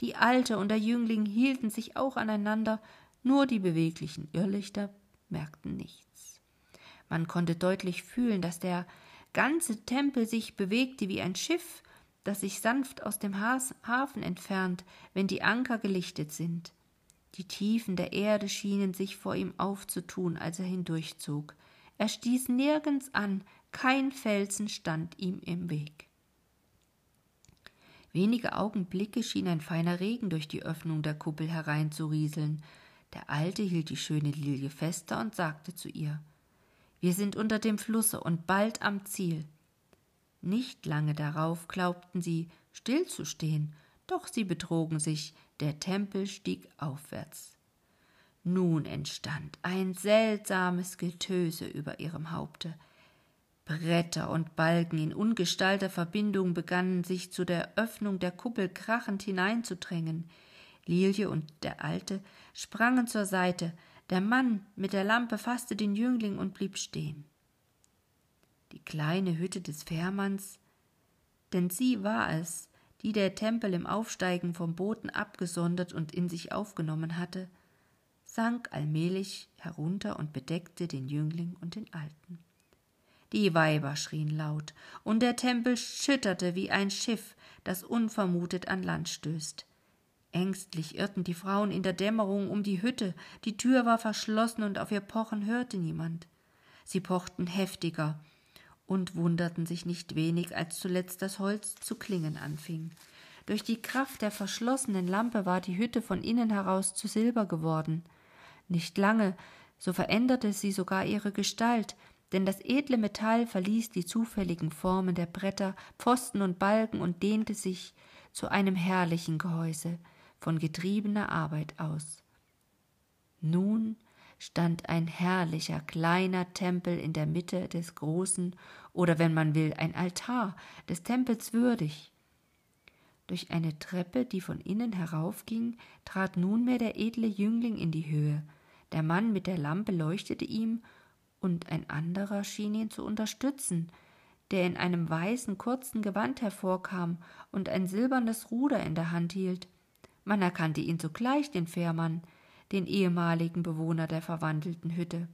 die Alte und der Jüngling hielten sich auch aneinander, nur die beweglichen Irrlichter merkten nichts. Man konnte deutlich fühlen, dass der ganze Tempel sich bewegte wie ein Schiff, das sich sanft aus dem Hafen entfernt, wenn die Anker gelichtet sind. Die Tiefen der Erde schienen sich vor ihm aufzutun, als er hindurchzog. Er stieß nirgends an, kein Felsen stand ihm im Weg. Wenige Augenblicke schien ein feiner Regen durch die Öffnung der Kuppel hereinzurieseln. Der Alte hielt die schöne Lilie fester und sagte zu ihr Wir sind unter dem Flusse und bald am Ziel. Nicht lange darauf glaubten sie, stillzustehen, doch sie betrogen sich, der Tempel stieg aufwärts. Nun entstand ein seltsames Getöse über ihrem Haupte. Bretter und Balken in ungestalter Verbindung begannen sich zu der Öffnung der Kuppel krachend hineinzudrängen. Lilie und der Alte sprangen zur Seite, der Mann mit der Lampe fasste den Jüngling und blieb stehen. Die kleine Hütte des Fährmanns, denn sie war es, die der Tempel im Aufsteigen vom Boden abgesondert und in sich aufgenommen hatte, sank allmählich herunter und bedeckte den Jüngling und den Alten. Die Weiber schrien laut, und der Tempel schütterte wie ein Schiff, das unvermutet an Land stößt. Ängstlich irrten die Frauen in der Dämmerung um die Hütte, die Tür war verschlossen und auf ihr Pochen hörte niemand. Sie pochten heftiger, und wunderten sich nicht wenig, als zuletzt das Holz zu klingen anfing. Durch die Kraft der verschlossenen Lampe war die Hütte von innen heraus zu Silber geworden. Nicht lange, so veränderte sie sogar ihre Gestalt, denn das edle Metall verließ die zufälligen Formen der Bretter, Pfosten und Balken und dehnte sich zu einem herrlichen Gehäuse von getriebener Arbeit aus. Nun stand ein herrlicher kleiner Tempel in der Mitte des großen, oder wenn man will, ein Altar des Tempels würdig. Durch eine Treppe, die von innen heraufging, trat nunmehr der edle Jüngling in die Höhe. Der Mann mit der Lampe leuchtete ihm, und ein anderer schien ihn zu unterstützen, der in einem weißen kurzen Gewand hervorkam und ein silbernes Ruder in der Hand hielt. Man erkannte ihn sogleich, den Fährmann, den ehemaligen Bewohner der verwandelten Hütte.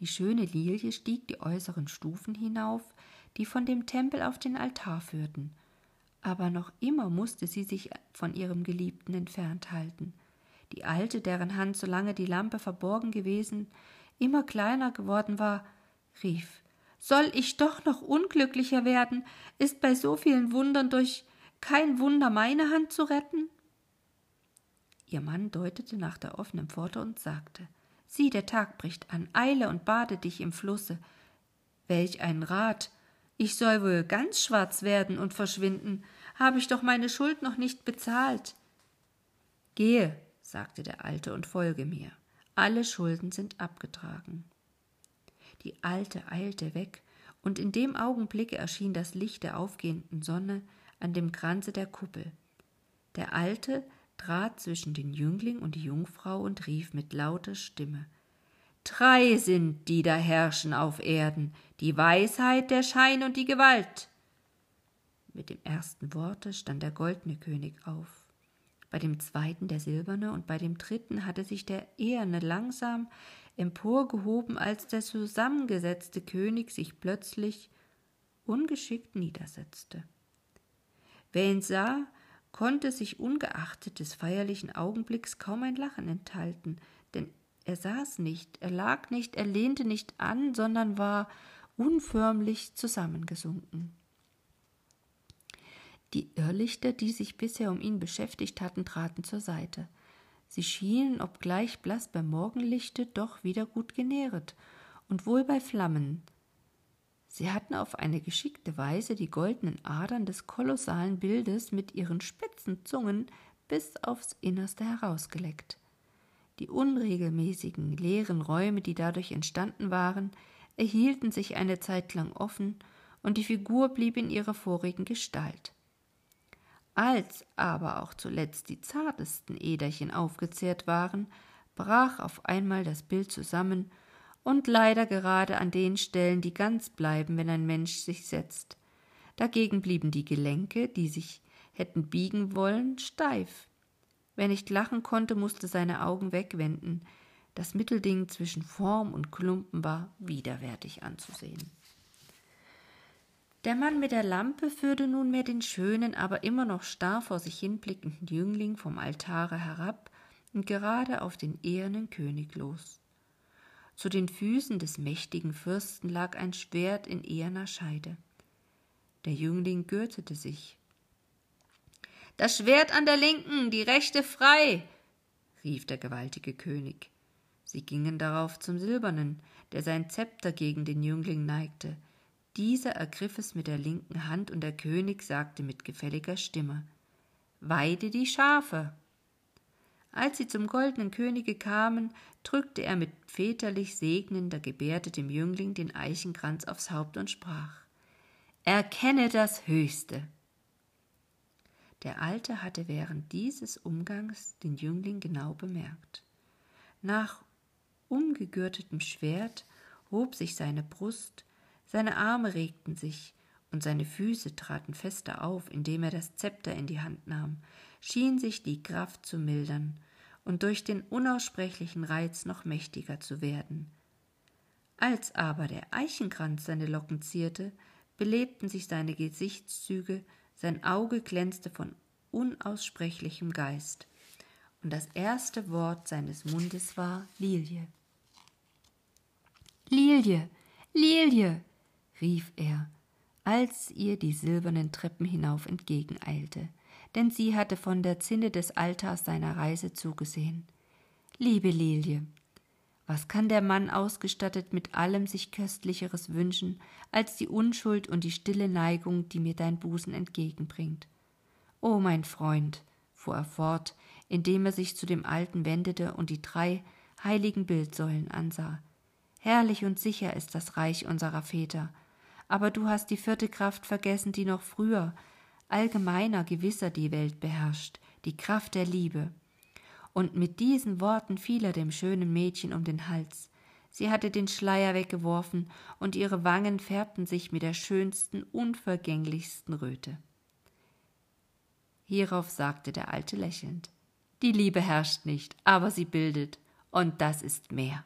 Die schöne Lilie stieg die äußeren Stufen hinauf, die von dem Tempel auf den Altar führten, aber noch immer musste sie sich von ihrem Geliebten entfernt halten. Die Alte, deren Hand, solange die Lampe verborgen gewesen, immer kleiner geworden war, rief Soll ich doch noch unglücklicher werden? Ist bei so vielen Wundern durch kein Wunder meine Hand zu retten? Ihr Mann deutete nach der offenen Pforte und sagte Sieh, der Tag bricht an, eile und bade dich im Flusse. Welch ein Rat. Ich soll wohl ganz schwarz werden und verschwinden. Habe ich doch meine Schuld noch nicht bezahlt. Gehe, sagte der Alte, und folge mir. Alle Schulden sind abgetragen. Die Alte eilte weg, und in dem Augenblicke erschien das Licht der aufgehenden Sonne an dem Kranze der Kuppel. Der Alte trat zwischen den Jüngling und die Jungfrau und rief mit lauter Stimme Drei sind, die da herrschen auf Erden, die Weisheit, der Schein und die Gewalt. Mit dem ersten Worte stand der goldene König auf, bei dem zweiten der silberne und bei dem dritten hatte sich der eherne langsam emporgehoben, als der zusammengesetzte König sich plötzlich ungeschickt niedersetzte. Wer ihn sah, konnte sich ungeachtet des feierlichen Augenblicks kaum ein Lachen enthalten, denn er saß nicht, er lag nicht, er lehnte nicht an, sondern war unförmlich zusammengesunken. Die Irrlichter, die sich bisher um ihn beschäftigt hatten, traten zur Seite. Sie schienen, obgleich blass beim Morgenlichte, doch wieder gut genähret und wohl bei Flammen. Sie hatten auf eine geschickte Weise die goldenen Adern des kolossalen Bildes mit ihren spitzen Zungen bis aufs Innerste herausgeleckt. Die unregelmäßigen, leeren Räume, die dadurch entstanden waren, erhielten sich eine Zeit lang offen, und die Figur blieb in ihrer vorigen Gestalt. Als aber auch zuletzt die zartesten Äderchen aufgezehrt waren, brach auf einmal das Bild zusammen, und leider gerade an den Stellen, die ganz bleiben, wenn ein Mensch sich setzt. Dagegen blieben die Gelenke, die sich hätten biegen wollen, steif. Wer nicht lachen konnte, musste seine Augen wegwenden. Das Mittelding zwischen Form und Klumpen war widerwärtig anzusehen. Der Mann mit der Lampe führte nunmehr den schönen, aber immer noch starr vor sich hinblickenden Jüngling vom Altare herab und gerade auf den ehernen König los. Zu den Füßen des mächtigen Fürsten lag ein Schwert in eherner Scheide. Der Jüngling gürtete sich. Das Schwert an der linken, die rechte frei, rief der gewaltige König. Sie gingen darauf zum Silbernen, der sein Zepter gegen den Jüngling neigte. Dieser ergriff es mit der linken Hand, und der König sagte mit gefälliger Stimme Weide die Schafe. Als sie zum goldenen Könige kamen, drückte er mit väterlich segnender Gebärde dem Jüngling den Eichenkranz aufs Haupt und sprach Erkenne das Höchste. Der Alte hatte während dieses Umgangs den Jüngling genau bemerkt. Nach umgegürtetem Schwert hob sich seine Brust, seine Arme regten sich und seine Füße traten fester auf, indem er das Zepter in die Hand nahm, schien sich die Kraft zu mildern und durch den unaussprechlichen Reiz noch mächtiger zu werden. Als aber der Eichenkranz seine Locken zierte, belebten sich seine Gesichtszüge, sein Auge glänzte von unaussprechlichem Geist, und das erste Wort seines Mundes war Lilie. Lilie, Lilie, rief er, als ihr die silbernen Treppen hinauf entgegeneilte, denn sie hatte von der Zinne des Altars seiner Reise zugesehen. Liebe Lilie, was kann der Mann ausgestattet mit allem sich Köstlicheres wünschen, als die Unschuld und die stille Neigung, die mir dein Busen entgegenbringt? O mein Freund, fuhr er fort, indem er sich zu dem Alten wendete und die drei heiligen Bildsäulen ansah. Herrlich und sicher ist das Reich unserer Väter, aber du hast die vierte Kraft vergessen, die noch früher, allgemeiner, gewisser die Welt beherrscht, die Kraft der Liebe. Und mit diesen Worten fiel er dem schönen Mädchen um den Hals. Sie hatte den Schleier weggeworfen, und ihre Wangen färbten sich mit der schönsten, unvergänglichsten Röte. Hierauf sagte der Alte lächelnd Die Liebe herrscht nicht, aber sie bildet, und das ist mehr.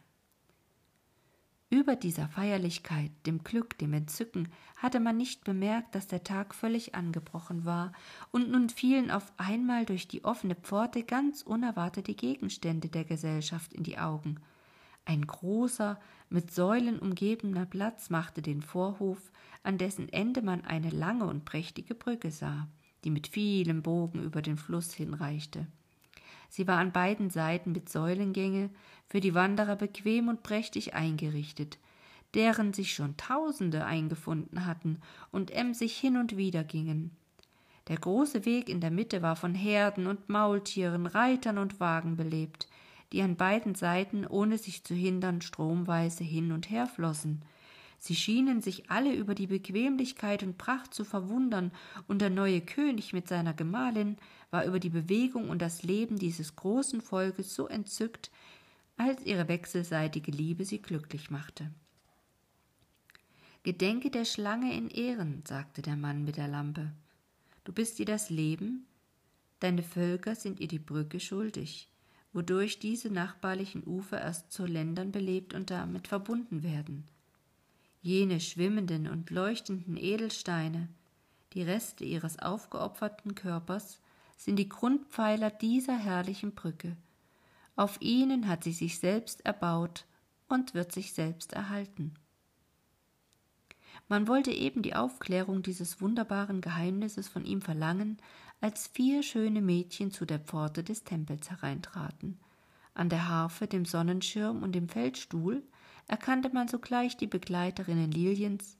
Über dieser Feierlichkeit, dem Glück, dem Entzücken hatte man nicht bemerkt, dass der Tag völlig angebrochen war, und nun fielen auf einmal durch die offene Pforte ganz unerwartete Gegenstände der Gesellschaft in die Augen. Ein großer, mit Säulen umgebener Platz machte den Vorhof, an dessen Ende man eine lange und prächtige Brücke sah, die mit vielem Bogen über den Fluss hinreichte. Sie war an beiden Seiten mit Säulengänge für die Wanderer bequem und prächtig eingerichtet, deren sich schon Tausende eingefunden hatten und emsig hin und wider gingen. Der große Weg in der Mitte war von Herden und Maultieren, Reitern und Wagen belebt, die an beiden Seiten, ohne sich zu hindern, stromweise hin und her flossen. Sie schienen sich alle über die Bequemlichkeit und Pracht zu verwundern, und der neue König mit seiner Gemahlin war über die Bewegung und das Leben dieses großen Volkes so entzückt, als ihre wechselseitige Liebe sie glücklich machte. Gedenke der Schlange in Ehren, sagte der Mann mit der Lampe. Du bist ihr das Leben, deine Völker sind ihr die Brücke schuldig, wodurch diese nachbarlichen Ufer erst zu Ländern belebt und damit verbunden werden. Jene schwimmenden und leuchtenden Edelsteine, die Reste ihres aufgeopferten Körpers, sind die Grundpfeiler dieser herrlichen Brücke. Auf ihnen hat sie sich selbst erbaut und wird sich selbst erhalten. Man wollte eben die Aufklärung dieses wunderbaren Geheimnisses von ihm verlangen, als vier schöne Mädchen zu der Pforte des Tempels hereintraten. An der Harfe, dem Sonnenschirm und dem Feldstuhl erkannte man sogleich die Begleiterinnen Liliens,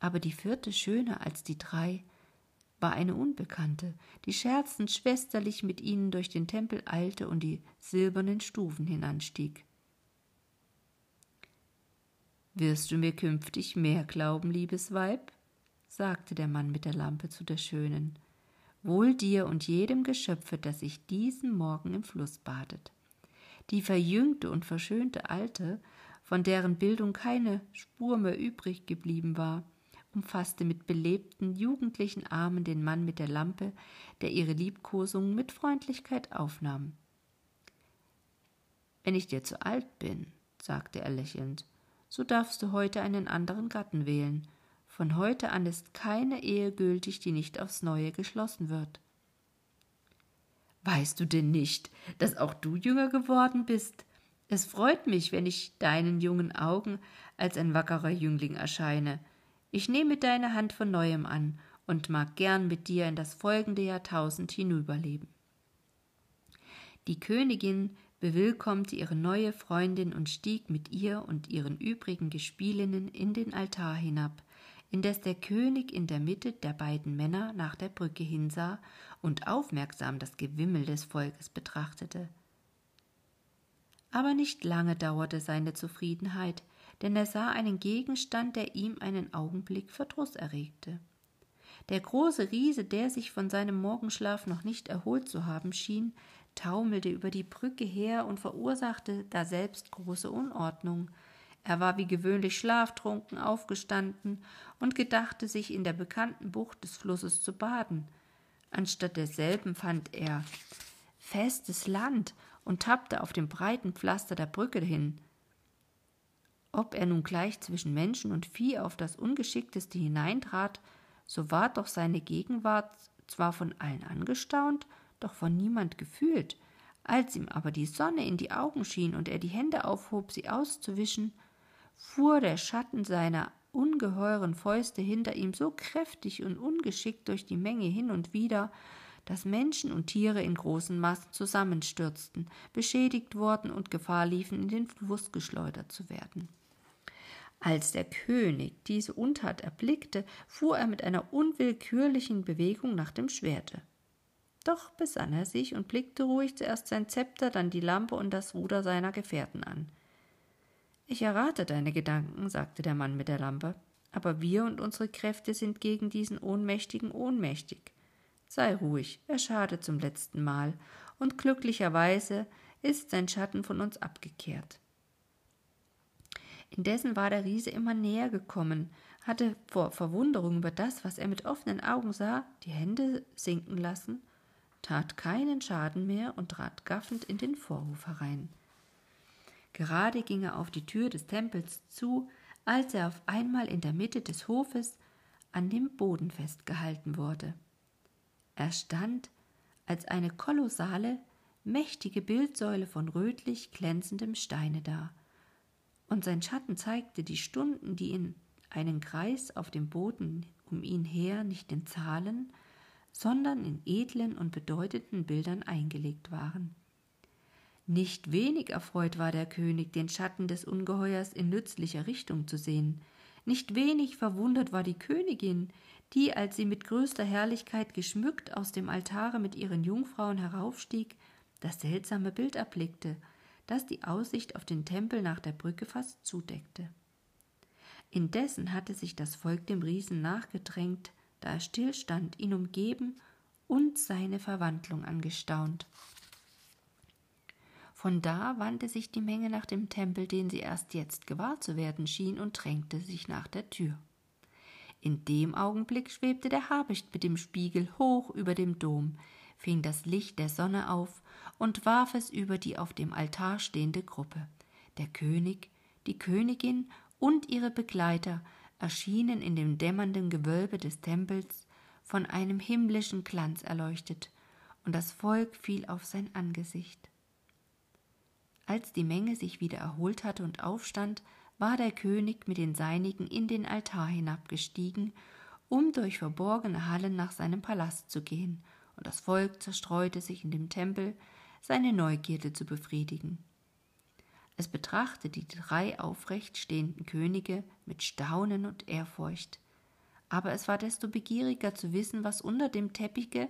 aber die vierte schöner als die drei war eine Unbekannte, die scherzend schwesterlich mit ihnen durch den Tempel eilte und die silbernen Stufen hinanstieg. Wirst du mir künftig mehr glauben, liebes Weib? sagte der Mann mit der Lampe zu der Schönen. Wohl dir und jedem Geschöpfe, das sich diesen Morgen im Fluss badet. Die verjüngte und verschönte Alte, von deren Bildung keine Spur mehr übrig geblieben war, umfasste mit belebten, jugendlichen Armen den Mann mit der Lampe, der ihre Liebkosungen mit Freundlichkeit aufnahm. Wenn ich dir zu alt bin, sagte er lächelnd, so darfst du heute einen anderen Gatten wählen. Von heute an ist keine Ehe gültig, die nicht aufs neue geschlossen wird. Weißt du denn nicht, dass auch du jünger geworden bist? Es freut mich, wenn ich deinen jungen Augen als ein wackerer Jüngling erscheine. Ich nehme deine Hand von neuem an und mag gern mit dir in das folgende Jahrtausend hinüberleben. Die Königin bewillkommte ihre neue Freundin und stieg mit ihr und ihren übrigen Gespielinnen in den Altar hinab, indes der König in der Mitte der beiden Männer nach der Brücke hinsah und aufmerksam das Gewimmel des Volkes betrachtete. Aber nicht lange dauerte seine Zufriedenheit, denn er sah einen Gegenstand, der ihm einen Augenblick Verdruss erregte. Der große Riese, der sich von seinem Morgenschlaf noch nicht erholt zu haben schien, taumelte über die Brücke her und verursachte daselbst große Unordnung. Er war wie gewöhnlich schlaftrunken aufgestanden und gedachte sich in der bekannten Bucht des Flusses zu baden. Anstatt derselben fand er festes Land und tappte auf dem breiten Pflaster der Brücke hin. Ob er nun gleich zwischen Menschen und Vieh auf das Ungeschickteste hineintrat, so war doch seine Gegenwart zwar von allen angestaunt, doch von niemand gefühlt. Als ihm aber die Sonne in die Augen schien und er die Hände aufhob, sie auszuwischen, fuhr der Schatten seiner ungeheuren Fäuste hinter ihm so kräftig und ungeschickt durch die Menge hin und wieder, dass Menschen und Tiere in großen Massen zusammenstürzten, beschädigt wurden und Gefahr liefen, in den Fluss geschleudert zu werden. Als der König diese Untat erblickte, fuhr er mit einer unwillkürlichen Bewegung nach dem Schwerte. Doch besann er sich und blickte ruhig zuerst sein Zepter, dann die Lampe und das Ruder seiner Gefährten an. Ich errate deine Gedanken, sagte der Mann mit der Lampe, aber wir und unsere Kräfte sind gegen diesen Ohnmächtigen ohnmächtig. Sei ruhig, er schadet zum letzten Mal, und glücklicherweise ist sein Schatten von uns abgekehrt. Indessen war der Riese immer näher gekommen, hatte vor Verwunderung über das, was er mit offenen Augen sah, die Hände sinken lassen, tat keinen Schaden mehr und trat gaffend in den Vorhof herein. Gerade ging er auf die Tür des Tempels zu, als er auf einmal in der Mitte des Hofes an dem Boden festgehalten wurde. Er stand als eine kolossale, mächtige Bildsäule von rötlich glänzendem Steine da, und sein Schatten zeigte die Stunden, die in einen Kreis auf dem Boden um ihn her nicht in Zahlen, sondern in edlen und bedeutenden Bildern eingelegt waren. Nicht wenig erfreut war der König, den Schatten des Ungeheuers in nützlicher Richtung zu sehen. Nicht wenig verwundert war die Königin, die, als sie mit größter Herrlichkeit geschmückt aus dem Altare mit ihren Jungfrauen heraufstieg, das seltsame Bild erblickte das die Aussicht auf den Tempel nach der Brücke fast zudeckte. Indessen hatte sich das Volk dem Riesen nachgedrängt, da er stillstand, ihn umgeben und seine Verwandlung angestaunt. Von da wandte sich die Menge nach dem Tempel, den sie erst jetzt gewahr zu werden schien, und drängte sich nach der Tür. In dem Augenblick schwebte der Habicht mit dem Spiegel hoch über dem Dom, fing das Licht der Sonne auf und warf es über die auf dem Altar stehende Gruppe. Der König, die Königin und ihre Begleiter erschienen in dem dämmernden Gewölbe des Tempels von einem himmlischen Glanz erleuchtet, und das Volk fiel auf sein Angesicht. Als die Menge sich wieder erholt hatte und aufstand, war der König mit den Seinigen in den Altar hinabgestiegen, um durch verborgene Hallen nach seinem Palast zu gehen, und das Volk zerstreute sich in dem Tempel, seine Neugierde zu befriedigen. Es betrachtete die drei aufrecht stehenden Könige mit Staunen und Ehrfurcht, aber es war desto begieriger zu wissen, was unter dem Teppiche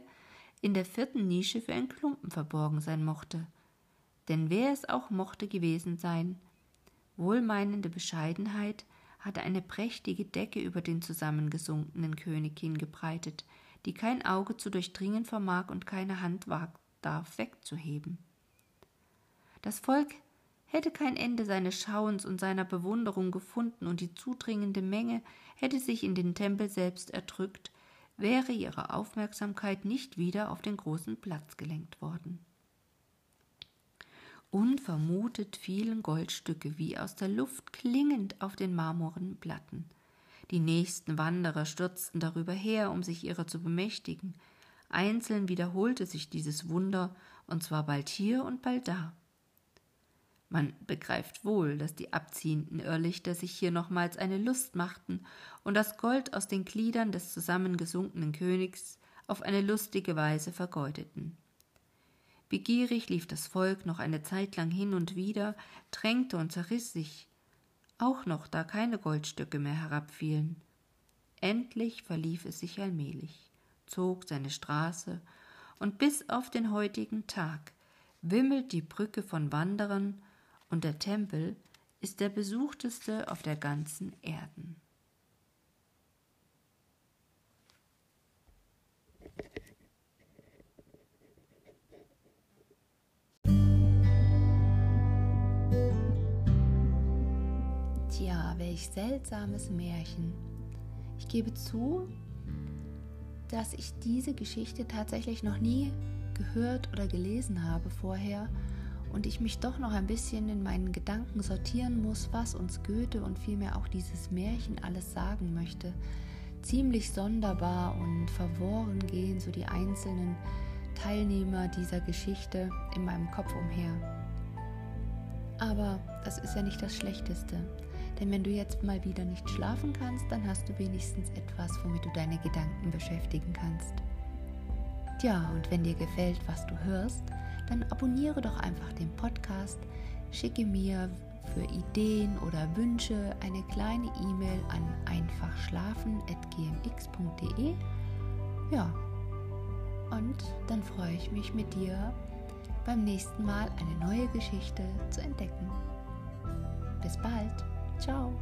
in der vierten Nische für ein Klumpen verborgen sein mochte. Denn wer es auch mochte gewesen sein, wohlmeinende Bescheidenheit hatte eine prächtige Decke über den zusammengesunkenen König hingebreitet, die kein Auge zu durchdringen vermag und keine Hand wagt darf wegzuheben. Das Volk hätte kein Ende seines Schauens und seiner Bewunderung gefunden, und die zudringende Menge hätte sich in den Tempel selbst erdrückt, wäre ihre Aufmerksamkeit nicht wieder auf den großen Platz gelenkt worden. Unvermutet fielen Goldstücke wie aus der Luft klingend auf den marmornen Platten. Die nächsten Wanderer stürzten darüber her, um sich ihrer zu bemächtigen. Einzeln wiederholte sich dieses Wunder, und zwar bald hier und bald da. Man begreift wohl, dass die abziehenden Irrlichter sich hier nochmals eine Lust machten und das Gold aus den Gliedern des zusammengesunkenen Königs auf eine lustige Weise vergeudeten. Begierig lief das Volk noch eine Zeit lang hin und wieder, drängte und zerriss sich, auch noch da keine Goldstücke mehr herabfielen. Endlich verlief es sich allmählich, zog seine Straße, und bis auf den heutigen Tag wimmelt die Brücke von Wanderern und der Tempel ist der besuchteste auf der ganzen Erden. Tja, welch seltsames Märchen. Ich gebe zu, dass ich diese Geschichte tatsächlich noch nie gehört oder gelesen habe vorher und ich mich doch noch ein bisschen in meinen Gedanken sortieren muss, was uns Goethe und vielmehr auch dieses Märchen alles sagen möchte. Ziemlich sonderbar und verworren gehen so die einzelnen Teilnehmer dieser Geschichte in meinem Kopf umher. Aber das ist ja nicht das Schlechteste. Denn wenn du jetzt mal wieder nicht schlafen kannst, dann hast du wenigstens etwas, womit du deine Gedanken beschäftigen kannst. Tja, und wenn dir gefällt, was du hörst, dann abonniere doch einfach den Podcast, schicke mir für Ideen oder Wünsche eine kleine E-Mail an einfachschlafen.gmx.de. Ja, und dann freue ich mich mit dir beim nächsten Mal eine neue Geschichte zu entdecken. Bis bald. Tchau!